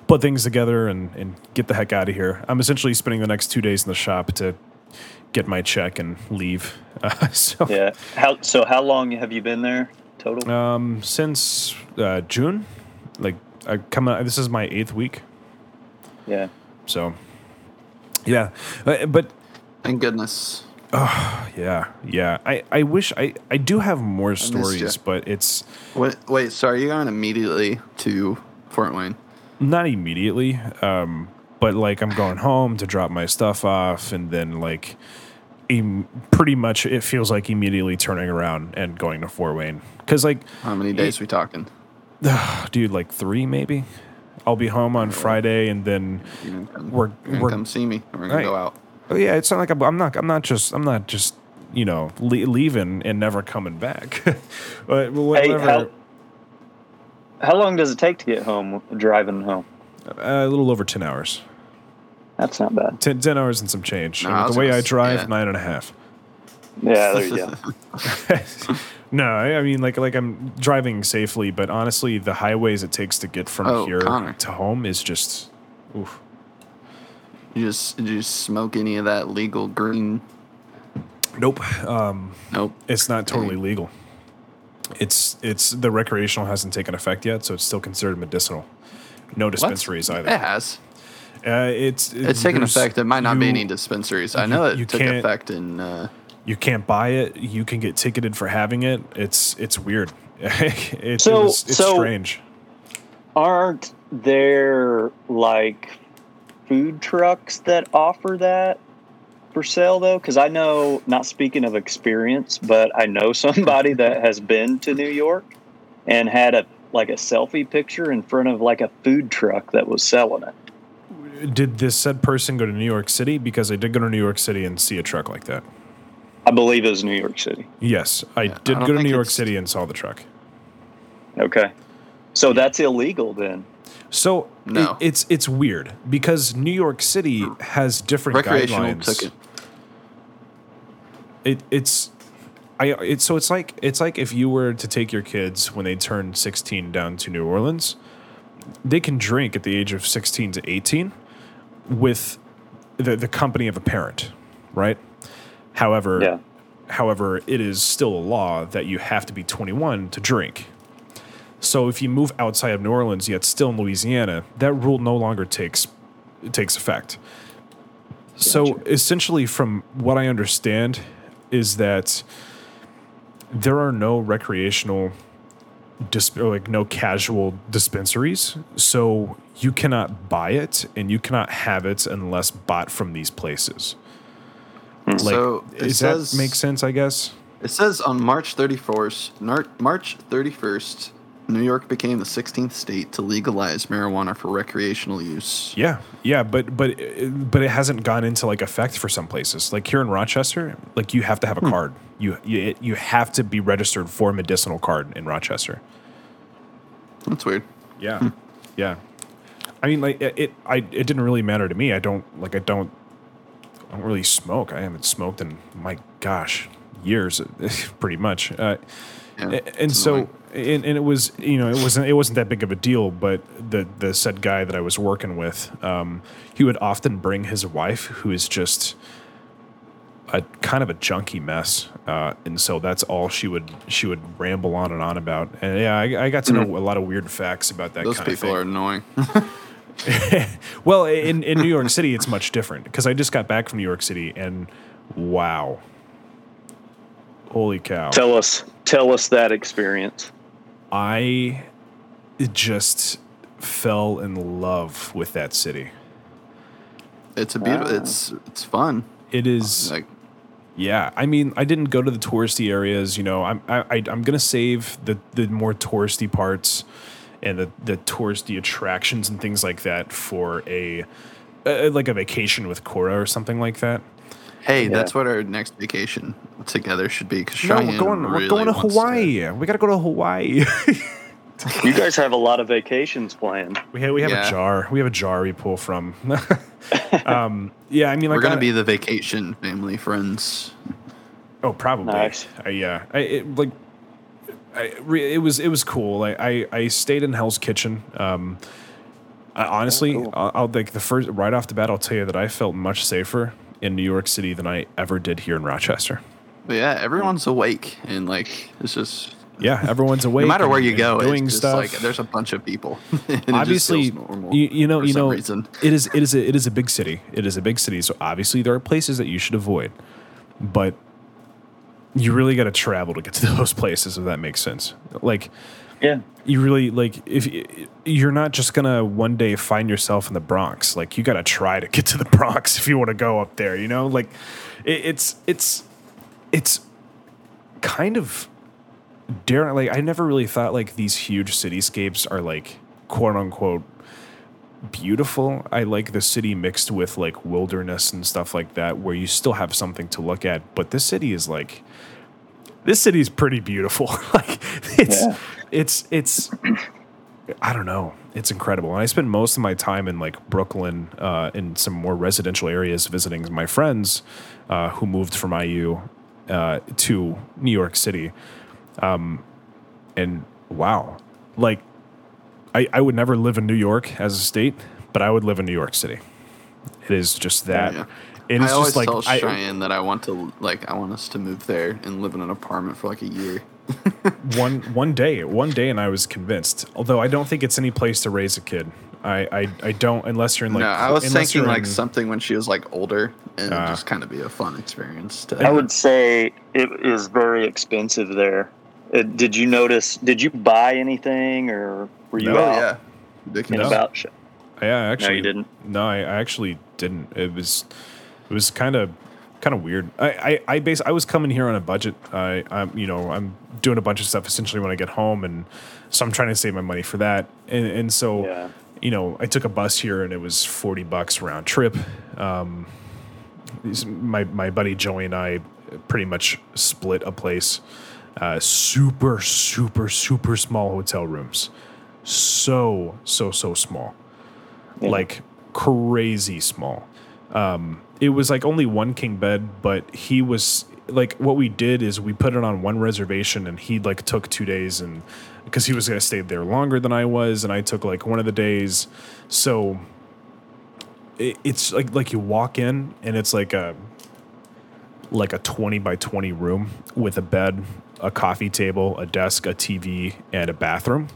put things together and, and get the heck out of here. I'm essentially spending the next two days in the shop to get my check and leave. Uh, so Yeah. How so? How long have you been there total? um, since uh, June, like I come out, this is my eighth week. yeah. So yeah, Uh, but Thank goodness. Yeah, yeah. I, I wish I, I do have more stories, but it's Wait, wait. So are you going immediately to Fort Wayne? not immediately. Um, but like I'm going home to drop my stuff off, and then like, em- pretty much it feels like immediately turning around and going to Fort Wayne. Cause like, How many days we talking? dude, like three maybe. I'll be home on Friday, and then You gonna come, We're- we're- come see me. We're gonna Right. go out. Oh yeah, it's not like I'm, I'm not I'm not just I'm not just you know le- leaving and never coming back. but Hey, how how long does it take to get home driving home? Uh, a little over 10 hours. That's not bad. 10, 10 hours and some change. No, And I with was the way gonna I s- drive, yeah. nine and a half. Yeah, there you go. No, I I mean like like I'm driving safely, but honestly, the highways it takes to get from Oh, here Connor. to home is just, oof. You just did you smoke any of that legal green? Nope. Um, Nope. it's not totally Dang. legal. It's it's the recreational hasn't taken effect yet, so it's still considered medicinal. No What? dispensaries It either. has. Uh, it's It's taken effect. It might not be you- any dispensaries. I you- know it you took can't- effect in. Uh, You can't buy it. You can get ticketed for having it. It's it's weird. it, So- it was, it's so- strange. Aren't there like food trucks that offer that for sale though? Because I know, not speaking of experience, but I know somebody that has been to New York and had a like a selfie picture in front of like a food truck that was selling it. Did this said person go to New York City? Because I did go to New York City and see a truck like that. I believe it was New York City. Yes, I I did don't go to New York it's- City and saw the truck. Okay, so that's illegal then. So No. it- it's it's weird because New York City has different recreational guidelines. took it. it it's I it's so it's like it's like if you were to take your kids when they turn 16 down to New Orleans, they can drink at the age of 16 to 18 with the the company of a parent, right? However, Yeah. however, it is still a law that you have to be 21 to drink. So if you move outside of New Orleans yet still in Louisiana, that rule no longer takes takes effect. So essentially, from what I understand, is that there are no recreational, dis- or like no casual dispensaries. So you cannot buy it and you cannot have it unless bought from these places. Hmm. Like, So, it does says- that make sense? I guess. It says on March 31st, March 31st, New York became the 16th state to legalize marijuana for recreational use. Yeah, yeah, but but but it hasn't gone into like effect for some places. Like here in Rochester, like you have to have a card. You you you have to be registered for a medicinal card in Rochester. That's weird. Yeah, yeah. I mean, like it, it. I it didn't really matter to me. I don't like. I don't. I don't really smoke. I haven't smoked in my gosh years, pretty much. Uh, Yeah, and so annoying. And, and it was you know it wasn't it wasn't that big of a deal but the the said guy that i was working with um, he would often bring his wife who is just a kind of a junky mess uh, and so that's all she would she would ramble on and on about. And yeah i, I got to know a lot of weird facts about that those kind people are of thing. annoying. well in, in new york city it's much different because i just got back from new york city and wow. Holy cow. Tell us, tell us that experience. I just fell in love with that city. it's a beautiful. Ah. It's it's fun. It is, Like yeah. I mean, I didn't go to the touristy areas. You know, I'm I, I, I'm gonna save the the more touristy parts and the the touristy attractions and things like that for a uh, like a vacation with Cora or something like that. Hey, Yeah. that's what our next vacation together should be. Cause No, Cheyenne we're going. really we're going to wants Hawaii. We got to go to Hawaii. You guys have a lot of vacations planned. we have we have Yeah. a jar. We have a jar we pull from. um, yeah, I mean, like we're gonna I- be the vacation family friends. Oh, probably. Nice. I, yeah. I it, like. I, re, it was it was cool. I, I, I stayed in Hell's Kitchen. Um, I, honestly, cool. I'll, I'll like the first right off the bat. I'll tell you that I felt much safer in New York City than I ever did here in Rochester. But yeah, everyone's awake and like it's just Yeah, everyone's awake. no matter and- where you go, doing it's just stuff. like there's a bunch of people. and it just obviously, you, you know, you know, reason. it is it is a, it is a big city. It is a big city. So obviously, there are places that you should avoid, but you really got to travel to get to those places. If that makes sense, like. Yeah. you really like if you're not just gonna one day find yourself in the Bronx. Like you gotta try to get to the Bronx if you want to go up there. You know, like it, it's it's it's kind of daring. like I never really thought like these huge cityscapes are like quote unquote beautiful. I like the city mixed with like wilderness and stuff like that, where you still have something to look at. But this city is like this city is pretty beautiful. like it's Yeah. It's it's I don't know. It's incredible. And I spend most of my time in like Brooklyn, uh, in some more residential areas, visiting my friends uh, who moved from IU uh, to New York City. Um, and wow, like I, I would never live in New York as a state, but I would live in New York City. It is just that. Yeah. It is I always just like tell I, Cheyenne that I want to like I want us to move there and live in an apartment for like a year. one one day, one day, and I was convinced. Although I don't think it's any place to raise a kid. I I, I don't unless you're in like. no, I was thinking you're like in- something when she was like older and Ah. just kind of be a fun experience to. I would say it is very expensive there. Uh, did you notice? Did you buy anything, or were you No. Oh out yeah, and ridiculous. about? Sh- Yeah, actually, no, you didn't. No, I, I actually didn't. It was, it was kind of, kind of weird. I, I, I base. I was coming here on a budget. I, I'm, you know, I'm doing a bunch of stuff essentially when I get home, and so I'm trying to save my money for that. And, and so, Yeah. you know, I took a bus here, and it was forty bucks round trip. Um, my my buddy Joey and I pretty much split a place. Uh, super, super, super small hotel rooms. So, so, so small Yeah. like crazy small. Um, it was like only one king bed, but he was like what we did is we put it on one reservation and he like took two days and because he was gonna stay there longer than I was and I took like one of the days. So it, it's like like you walk in and it's like a like a 20 by 20 room with a bed, a coffee table, a desk, a TV, and a bathroom.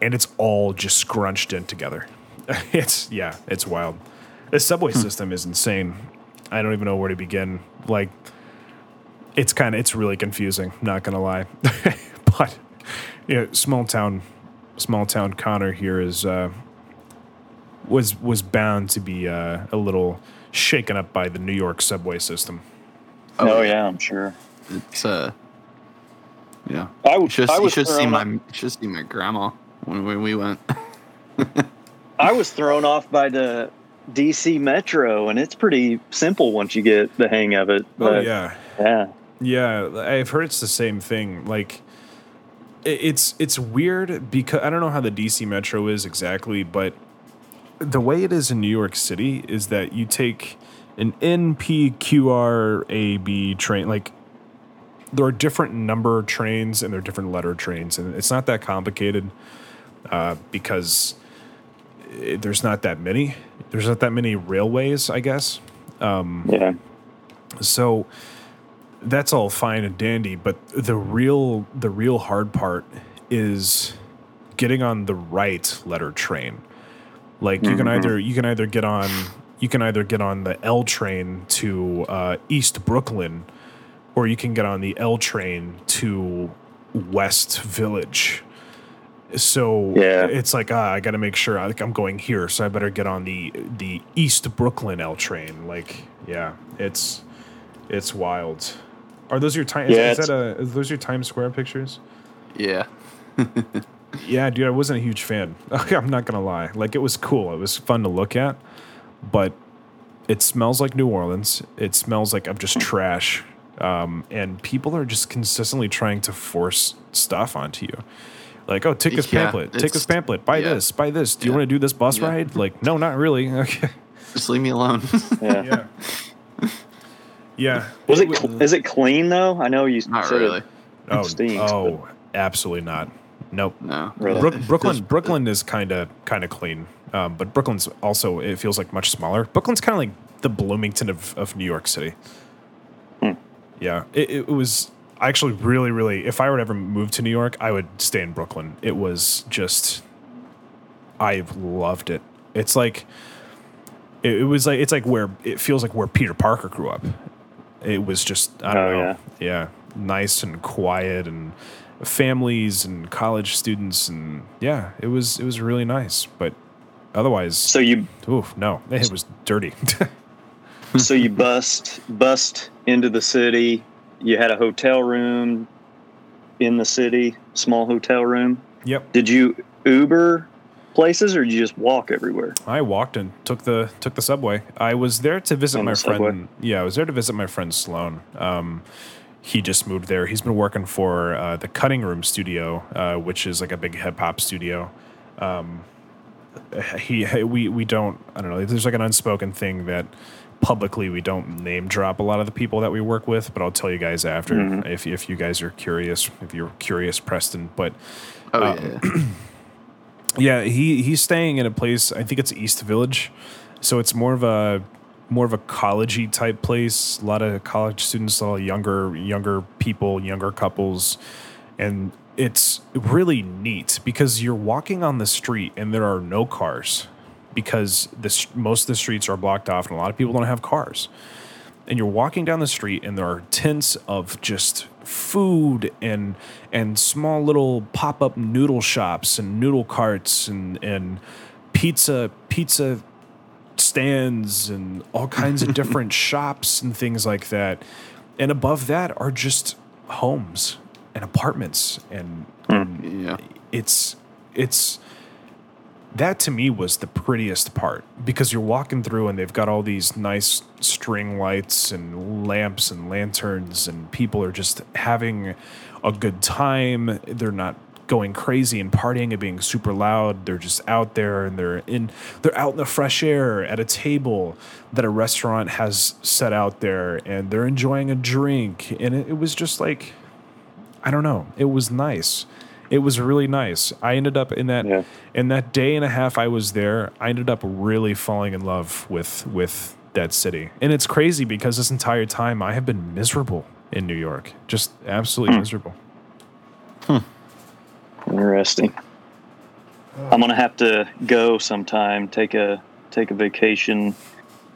And it's all just scrunched in together. It's yeah, it's wild. The subway system is insane. I don't even know where to begin. Like it's kind of it's really confusing, not going to lie. but you know, small town small town Connor here is uh was was bound to be uh, a little shaken up by the New York subway system. Oh, yeah, I'm sure. It's uh, yeah. I, You w- should, I you was should see thrown my off- you should see my grandma when, when we went. I was thrown off by the DC Metro, and it's pretty simple once you get the hang of it. oh yeah. yeah. Yeah, I've heard it's the same thing. Like, it's it's weird because I don't know how the DC Metro is exactly, but the way it is in New York City is that you take an NPQRAB train. Like, there are different number trains and there are different letter trains, and it's not that complicated uh, because eh, there's not that many. There's not that many railways, I guess. Yeah. So that's all fine and dandy, but the real the real hard part is getting on the right letter train. Like you can either you can either get on you can either get on the L train to uh, East Brooklyn, or you can get on the L train to West Village. So Yeah. it's like ah, I got to make sure like I'm going here, so I better get on the the East Brooklyn L train. Like yeah, it's it's wild. Are those your time? Yeah, is, it's- that a, is those your Times Square pictures? Yeah. Yeah, dude, I wasn't a huge fan. I'm not gonna lie. Like it was cool. It was fun to look at, but it smells like New Orleans. It smells like of just trash. Um, and people are just consistently trying to force stuff onto you. Like, oh, take this Yeah, pamphlet. Take this pamphlet. Buy yeah. this. Buy this. Do you want to do this bus Yeah. ride? Like, no, not really. Okay. Just leave me alone. Yeah. Yeah. yeah. Was it? wa- Is it clean though? I know you Not said it- really. Oh, stinks, oh, absolutely not. Nope. No. Really? Brook, Brooklyn, feels- Brooklyn is kind of kind of clean, um, but Brooklyn's also it feels like much smaller. Brooklyn's kind of like the Bloomington of, of New York City. Hmm. Yeah, it, it was I actually really really. If I were to ever move to New York, I would stay in Brooklyn. It was just I loved it. It's like it, it was like it's like where it feels like where Peter Parker grew up. It was just I don't Oh, know. yeah. yeah, nice and quiet and families and college students and yeah, it was it was really nice. But otherwise, So you oof, no, it was dirty. so you bust bust into the city. You had a hotel room in the city, small hotel room. yep, Did you Uber places or did you just walk everywhere? I walked and took the took the subway. I was there to visit On my the subway? friend. Yeah, I was there to visit my friend Sloan. Um, he just moved there. He's been working for uh, the Cutting Room Studio, uh, which is like a big hip hop studio. Um, he we we don't I don't know. There's like an unspoken thing that publicly we don't name drop a lot of the people that we work with, but I'll tell you guys after Mhm. if if you guys are curious. If you're curious, Preston, but Oh Um, yeah. yeah, he he's staying in a place. I think it's East Village, so it's more of a more of a collegey type place. A lot of college students, a lot of younger younger people, younger couples, and it's really neat because you're walking on the street and there are no cars because this most of the streets are blocked off and a lot of people don't have cars. And you're walking down the street and there are tents of just food and and small little pop-up noodle shops and noodle carts and and pizza pizza stands and all kinds of different shops and things like that. And above that are just homes and apartments and, and Yeah. it's it's that to me was the prettiest part because you're walking through and they've got all these nice string lights and lamps and lanterns and people are just having a good time. They're not going crazy and partying and being super loud. They're just out there and they're in they're out in the fresh air at a table that a restaurant has set out there and they're enjoying a drink. And it, it was just like I don't know. It was nice. It was really nice. I ended up in that Yeah. in that day and a half I was there. I ended up really falling in love with with that city. And it's crazy because this entire time I have been miserable in New York. Just absolutely miserable. Hmm. Interesting. I'm gonna have to go sometime. Take a take a vacation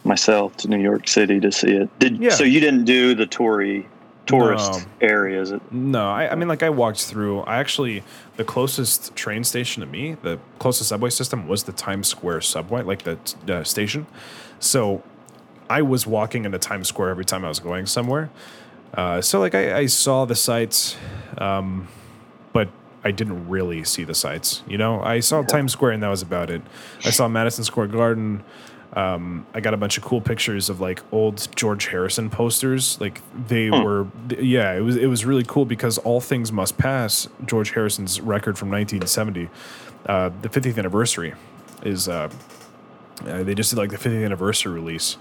myself to New York City to see it. Did Yeah. so? You didn't do the Tory tourist No. areas. No, I, I mean, like I walked through. I actually, the closest train station to me, the closest subway system was the Times Square subway, like the uh, station. So I was walking into Times Square every time I was going somewhere. Uh, so like I, I saw the sights, um, but I didn't really see the sights. You know, I saw Times Square and that was about it. I saw Madison Square Garden. Um, I got a bunch of cool pictures of like old George Harrison posters. Like they were, yeah, it was it was really cool because All Things Must Pass, George Harrison's record from 1970, uh, the 50th anniversary is. Uh, uh, they just did like the 50th anniversary release.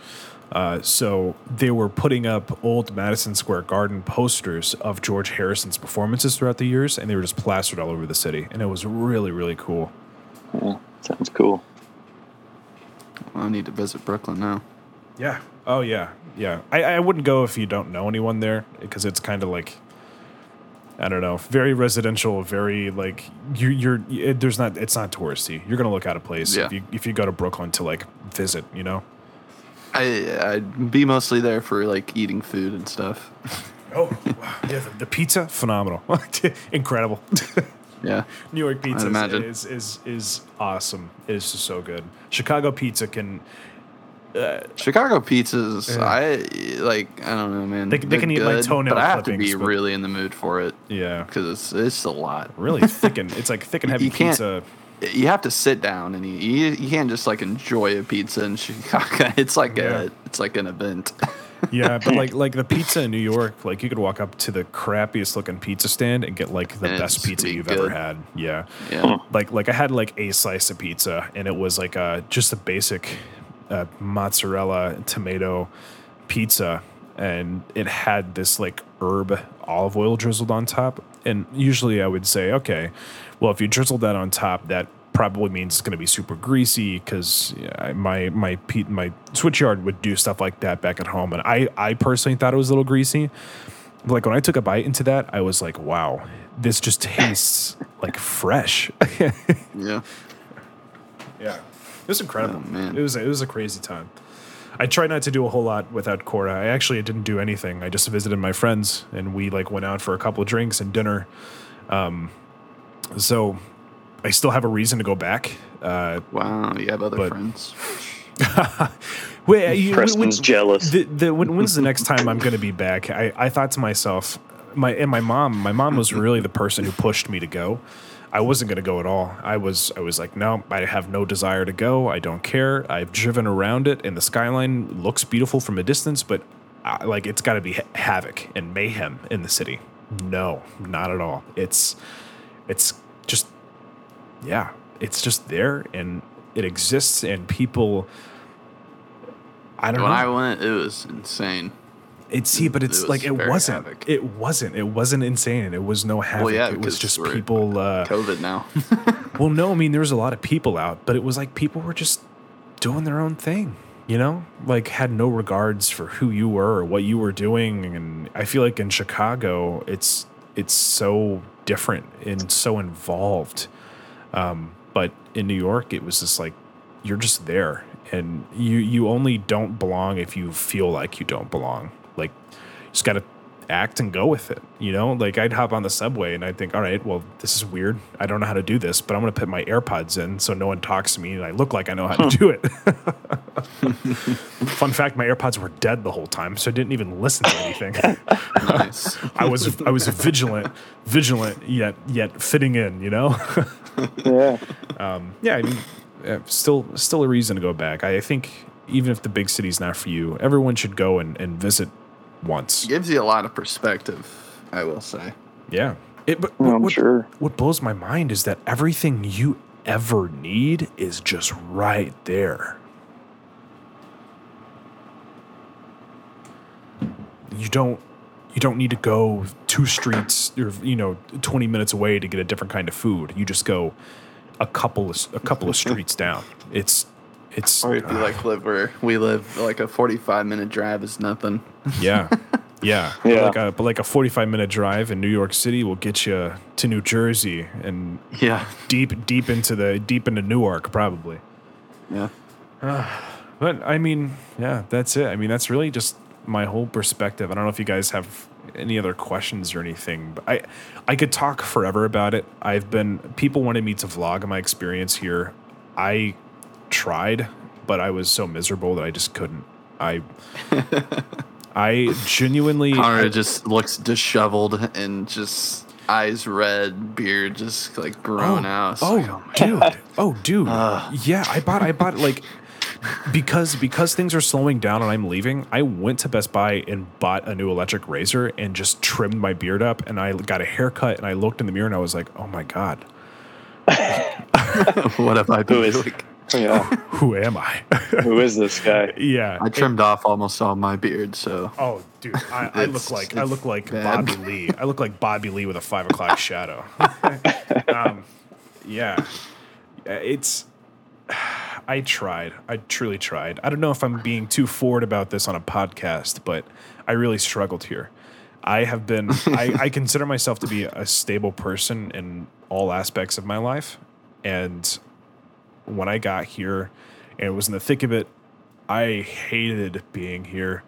Uh, so they were putting up old Madison Square Garden posters of George Harrison's performances throughout the years, and they were just plastered all over the city, and it was really really cool. Yeah, sounds cool. I need to visit Brooklyn now. Yeah. Oh yeah. Yeah. I, I wouldn't go if you don't know anyone there because it's kind of like I don't know, very residential, very like you you're it, there's not it's not touristy. You're gonna look out of place Yeah. if you if you go to Brooklyn to like visit. You know. I I'd be mostly there for like eating food and stuff. Oh yeah, the, the pizza phenomenal, incredible. Yeah. New York pizza is, is is awesome. It is just so good. Chicago pizza can uh, Chicago pizzas, Yeah. I like. I don't know, man. They- they can eat, like, toenail but I have to be but- really in the mood for it yeah because it's it's a lot. really thick and it's like thick and heavy You pizza. You have to sit down and eat. You, you can't just like enjoy a pizza in Chicago. It's like Yeah. a it's like an event. Yeah, but like like the pizza in New York, like you could walk up to the crappiest looking pizza stand and get like the And best pizza be you've ever had. Yeah. yeah. Like like I had like a slice of pizza and it was like uh just a basic uh, mozzarella tomato pizza and it had this like herb olive oil drizzled on top and usually I would say okay well if you drizzle that on top that probably means it's going to be super greasy because my my my switch yard would do stuff like that back at home and I I personally thought it was a little greasy but like when I took a bite into that I was like wow this just tastes like fresh Yeah. yeah, it was incredible. Oh, man. It was it was a crazy time. I tried not to do a whole lot without Cora. I actually didn't do anything. I just visited my friends and we like went out for a couple of drinks and dinner. Um, so I still have a reason to go back. Uh, Wow. You have other But- friends. wait, you, Preston's jealous. The, the, when, when's the next time I'm going to be back? I, I thought to myself, my and my mom. My mom was really the person who pushed me to go. I wasn't going to go at all. I was I was like, no, I have no desire to go. I don't care. I've driven around it, and the skyline looks beautiful from a distance, but uh, like it's got to be ha- havoc and mayhem in the city. No, not at all. It's it's just yeah, it's just there and it exists and people I don't know. When know. I went, it was insane. It's see, but it's was like it wasn't. havoc. It wasn't. It wasn't insane. It was no havoc. yeah, it was just people. Uh, COVID now. well, no, I mean there was a lot of people out, but it was like people were just doing their own thing. You know, like had no regards for who you were or what you were doing. And I feel like in Chicago, it's it's so different and so involved. Um, but in New York, it was just like you're just there, and you you only don't belong if you feel like you don't belong. Like just got to act and go with it. You know, like I'd hop on the subway and I'd think, all right, well, this is weird. I don't know how to do this, but I'm going to put my AirPods in so no one talks to me and I look like I know how to do it. Fun fact: my AirPods were dead the whole time, so I didn't even listen to anything. nice. I was I was vigilant, vigilant yet yet fitting in. You know. Yeah. Um, yeah, I mean, still still a reason to go back. I think even if the big city's not for you, everyone should go and, and visit once. Gives you a lot of perspective, I will say. Yeah. It, but Well, what, I'm sure. what blows my mind is that everything you ever need is just right there. You don't you don't need to go two streets or you know 20 minutes away to get a different kind of food. You just go a couple of a couple of streets down. It's it's Or if you like uh, live where we live, like a 45 minute drive is nothing. Yeah. Yeah. But Yeah. Like a, but like a 45 minute drive in New York City will get you to New Jersey and Yeah. deep, deep into the, deep into Newark, probably. Yeah. But I mean, yeah, that's it. I mean, that's really just my whole perspective. I don't know if you guys have any other questions or anything, but I, I could talk forever about it. I've been, people wanted me to vlog my experience here. I tried, but I was so miserable that I just couldn't. I, I genuinely, Connor I- just looks disheveled and just eyes red, beard just like grown oh, out. It's Oh, like, oh, my dude. Oh, dude. yeah, I bought. I bought like because because things are slowing down and I'm leaving. I went to Best Buy and bought a new electric razor and just trimmed my beard up and I got a haircut and I looked in the mirror and I was like, oh my god, what have I been Who is- doing? Yeah. who am I? Who is this guy? yeah. I trimmed off almost all my beard, so Oh, dude, I, I look like I look like bad. Bobby Lee. I look like Bobby Lee with a five o'clock shadow. um, yeah, it's. I tried. I truly tried. I don't know if I'm being too forward about this on a podcast, but I really struggled here. I have been. I, I consider myself to be a stable person in all aspects of my life, and when I got here and was in the thick of it, I hated being here.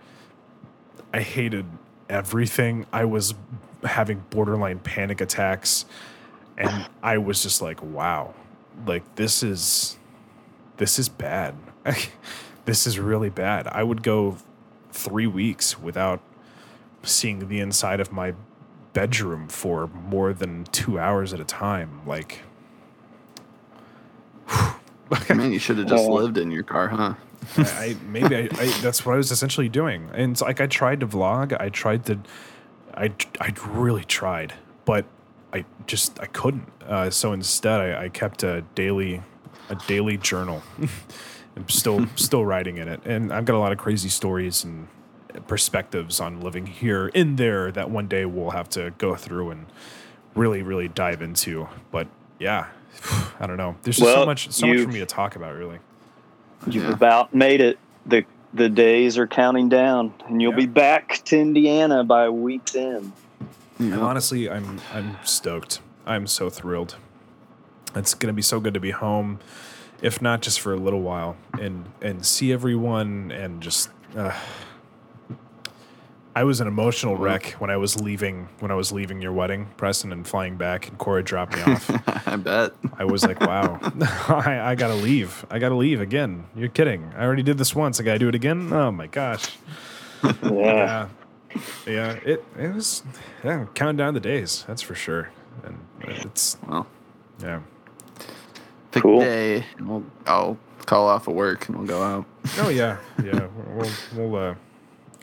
I hated everything. I was having borderline panic attacks and I was just like, wow. Like this is this is bad. this is really bad. I would go 3 weeks without seeing the inside of my bedroom for more than 2 hours at a time. Like man, you should have just Oh. lived in your car, huh? I, maybe I, I that's what I was essentially doing. And it's like I tried to vlog. I tried to, I I really tried, but I just I couldn't. Uh, so instead, I, I kept a daily a daily journal. I'm still still writing in it, and I've got a lot of crazy stories and perspectives on living here in there that one day we'll have to go through and really really dive into. But yeah, I don't know. There's just so much so much for me to talk about. Really. You've Yeah. about made it. The the days are counting down, and you'll Yeah. be back to Indiana by week's end. And honestly, I'm I'm stoked. I'm so thrilled. It's gonna be so good to be home, if not just for a little while, and and see everyone and just. Uh, I was an emotional wreck when I was leaving when I was leaving your wedding, Preston, and flying back, and Cora dropped me off. I bet. I was like, "Wow, I, I gotta leave. I gotta leave again. You're kidding? I already did this once. I gotta do it again. Oh my gosh." Yeah. yeah, yeah. It it was yeah. Counting down the days. That's for sure. And it's Well, yeah. pick Cool. a day, and we'll I'll call off of work and we'll go out. Oh yeah, yeah. We'll we'll uh,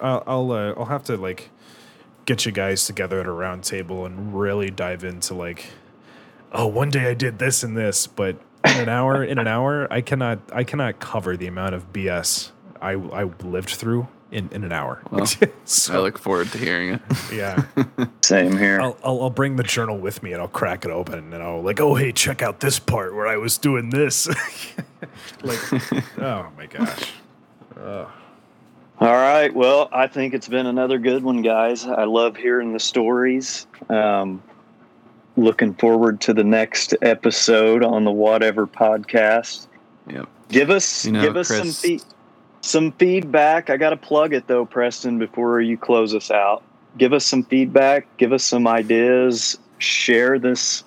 I'll I'll, uh, I'll have to like get you guys together at a round table and really dive into like, oh, one day I did this and this, but in an hour, in an hour, I cannot I cannot cover the amount of BS I I lived through in, in an hour. Well, So, I look forward to hearing it. yeah. Same here. I'll, I'll I'll bring the journal with me and I'll crack it open and I'll like, oh hey, check out this part where I was doing this. like, oh my gosh. Ugh. All right. Well, I think it's been another good one, guys. I love hearing the stories. Um, looking forward to the next episode on the Whatever podcast. Yep. Give us You know, give us some Chris- fee- some feedback. I got to plug it though, Preston, before you close us out. Give us some feedback. Give us some ideas. Share this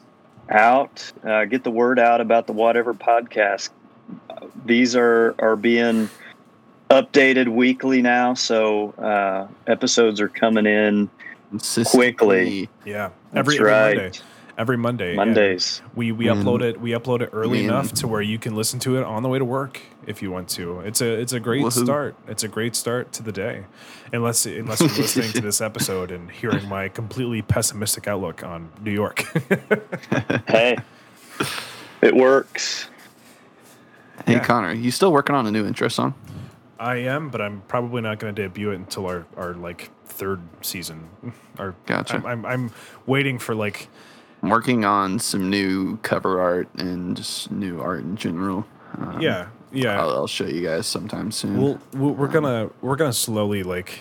out. Uh, get the word out about the Whatever podcast. These are are being updated weekly now, so uh, episodes are coming in Consistently. Yeah. Every, That's every right. Monday. Every Monday. and Mondays. We we And- upload it we upload it early and- enough to where you can listen to it on the way to work if you want to. It's a it's a great Woohoo. start. It's a great start to the day. Unless unless you're listening to this episode and hearing my completely pessimistic outlook on New York. Hey, it works. Hey Yeah. Connor, you still working on a new intro song? I am, but I'm probably not going to debut it until our, our like third season. Our, Gotcha. I'm, I'm I'm waiting for like I'm working on some new cover art and just new art in general. Um, yeah yeah. I'll, I'll show you guys sometime soon. We'll, we're gonna we're gonna slowly like.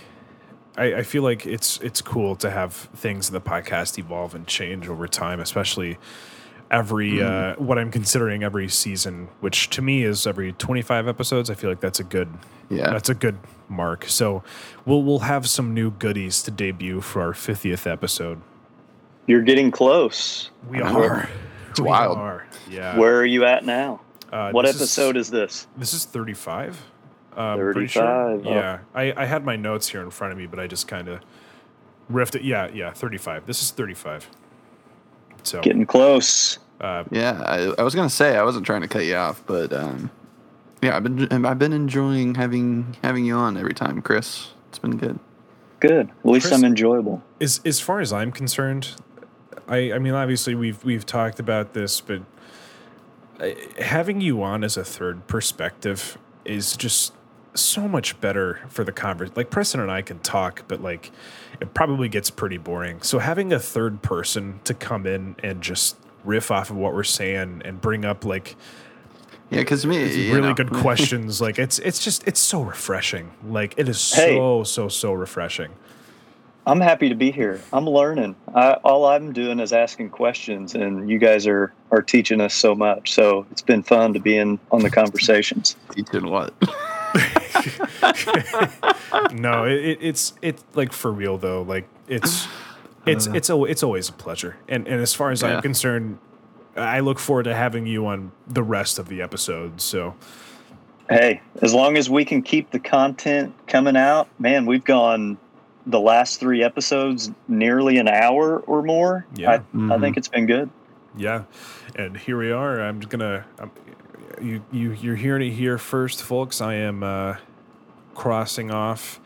I, I feel like it's it's cool to have things in the podcast evolve and change over time, especially every uh, what I'm considering every season, which to me is every 25 episodes. I feel like that's a good Yeah. that's a good mark. So we'll we'll have some new goodies to debut for our 50th episode. You're getting close. We are. It's we wild. Are. Yeah. Where are you at now? Uh, what episode is, this? This is 35. Um, pretty sure. 35, oh. Yeah. I, I had my notes here in front of me, but I just kind of riffed it. Yeah, yeah, 35. This is 35. So, Getting close. uh, yeah, I, I was gonna say I wasn't trying to cut you off, but um, yeah, I've been I've been enjoying having having you on every time, Chris. It's been good. Good. At least Chris- I'm enjoyable. as as far as I'm concerned, I I mean obviously we've we've talked about this, but uh, having you on as a third perspective is just so much better for the conversation. Like Preston and I can talk, but like it probably gets pretty boring. So having a third person to come in and just riff off of what we're saying and bring up like Yeah, because me, you really know, good questions, like it's it's just it's so refreshing. Like it is Hey. so so so refreshing. I'm happy to be here. I'm learning. I, all I'm doing is asking questions, and you guys are are teaching us so much. So it's been fun to be in on the conversations. Teaching what? no, it, it, it's it's like for real though. Like it's it's it's a, it's always a pleasure. And and as far as Yeah. I'm concerned, I look forward to having you on the rest of the episodes. So Hey, as long as we can keep the content coming out, man, we've gone the last three episodes nearly an hour or more. Yeah. I, I Mhm. think it's been good. yeah, and here we are. I'm just gonna I'm, you you you're hearing it here first, folks. I am uh, crossing off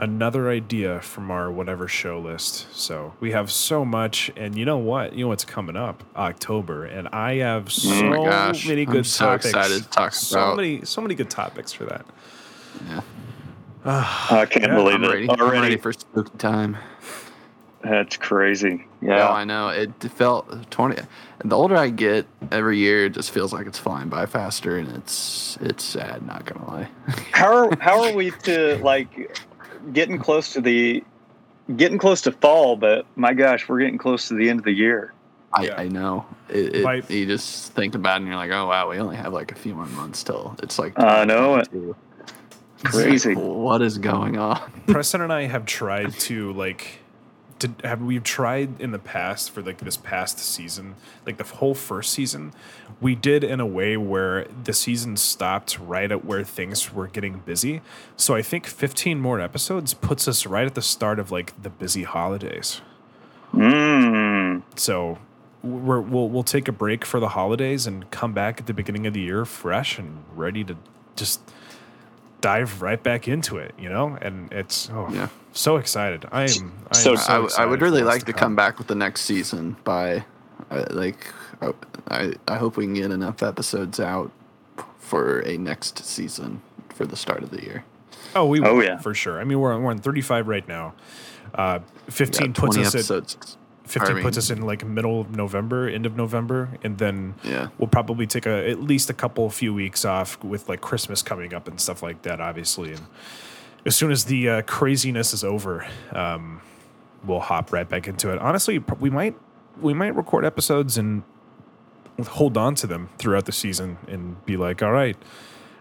another idea from our whatever show list. So we have so much, and you know what? You know what's coming up? October, and I have so Oh my gosh, many I'm good so topics. excited to talk so about- many, so many good topics for that. Yeah, I can't Yeah, believe I'm it ready. I'm already. ready for spooky time. That's crazy. Yeah, Yeah. I know. It felt twenty. The older I get, every year it just feels like it's flying by faster, and it's it's sad. Not gonna lie. how are how are we to like getting close to the getting close to fall? But my gosh, we're getting close to the end of the year. I, Yeah. I know. It, it, My- you just think about it and you're like, oh wow, we only have like a few more months till it's like. I know it. 2022. Crazy. What is going on? Preston and I have tried to like to have we've tried in the past for like this past season, like the whole first season, we did in a way where the season stopped right at where things were getting busy. So I think 15 more episodes puts us right at the start of like the busy holidays. Mm. So we're, we'll we'll take a break for the holidays and come back at the beginning of the year fresh and ready to just dive right back into it, you know. And it's oh, Yeah. so excited. I am. I So- am I, w- I excited would really like to come back with the next season by, uh, like, uh, I I hope we can get enough episodes out for a next season for the start of the year. Oh, we. Oh, will, yeah. for sure. I mean, we're on, we're on 35 right now. Uh, 15 Yeah, puts 20 us at episodes. 15 I puts us in like middle of November, end of November, and then Yeah. we'll probably take a at least a couple few weeks off with like Christmas coming up and stuff like that, obviously. And as soon as the uh, craziness is over, um, we'll hop right back into it. Honestly, we might we might record episodes and hold on to them throughout the season and be like, all right,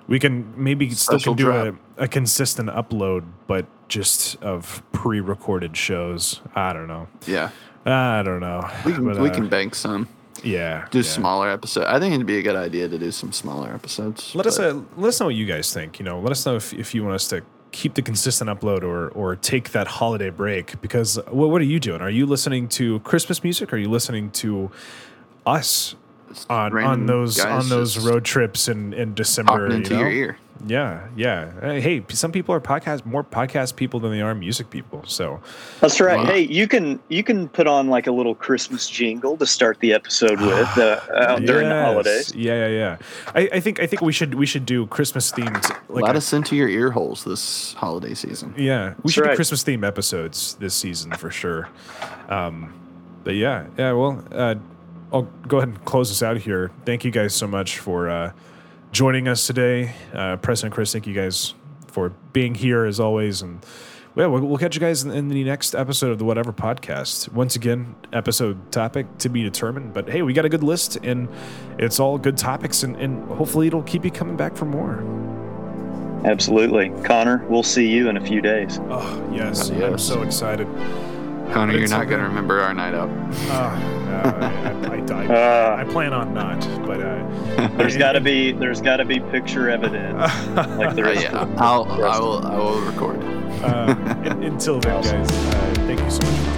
we can maybe still can do a, a consistent upload, but just of pre-recorded shows. I don't know. Yeah. I don't know. We can But, we uh, can bank some. yeah Do yeah. smaller episodes. I think it'd be a good idea to do some smaller episodes. Let us uh, let us know what you guys think. You know, let us know if, if you want us to keep the consistent upload or or take that holiday break. Because what what are you doing? Are you listening to Christmas music? Are you listening to us on on those on those road trips in in December? talking you know? your ear. Yeah, yeah. Uh, Hey, some people are podcast more podcast people than they are music people. So That's right. Wow. Hey, you can you can put on like a little Christmas jingle to start the episode with uh, uh, during the holidays. Yeah, yeah, yeah. I, I think I think we should we should do Christmas themed like Let a- us into your ear holes this holiday season. Yeah, we That's should do. Christmas theme episodes this season for sure. Um, but yeah, yeah. Well, uh, I'll go ahead and close this out here. Thank you guys so much for uh, joining us today, uh, Preston and Chris. Thank you guys for being here as always, and yeah, we'll, we'll catch you guys in, in the next episode of the Whatever Podcast. Once again, episode topic to be determined. But hey, we got a good list, and it's all good topics, and, and hopefully it'll keep you coming back for more. Absolutely, Connor. We'll see you in a few days. Oh yes, Oh, I'm so excited. Connor, you're not going to remember our night out. Uh, uh, I, I, I, Uh, I plan on not, but uh, there's got to be there's got to be picture evidence. Like there Uh, yeah, I'll, I will, I will record. um, un- until then, guys, uh, thank you so much for joining.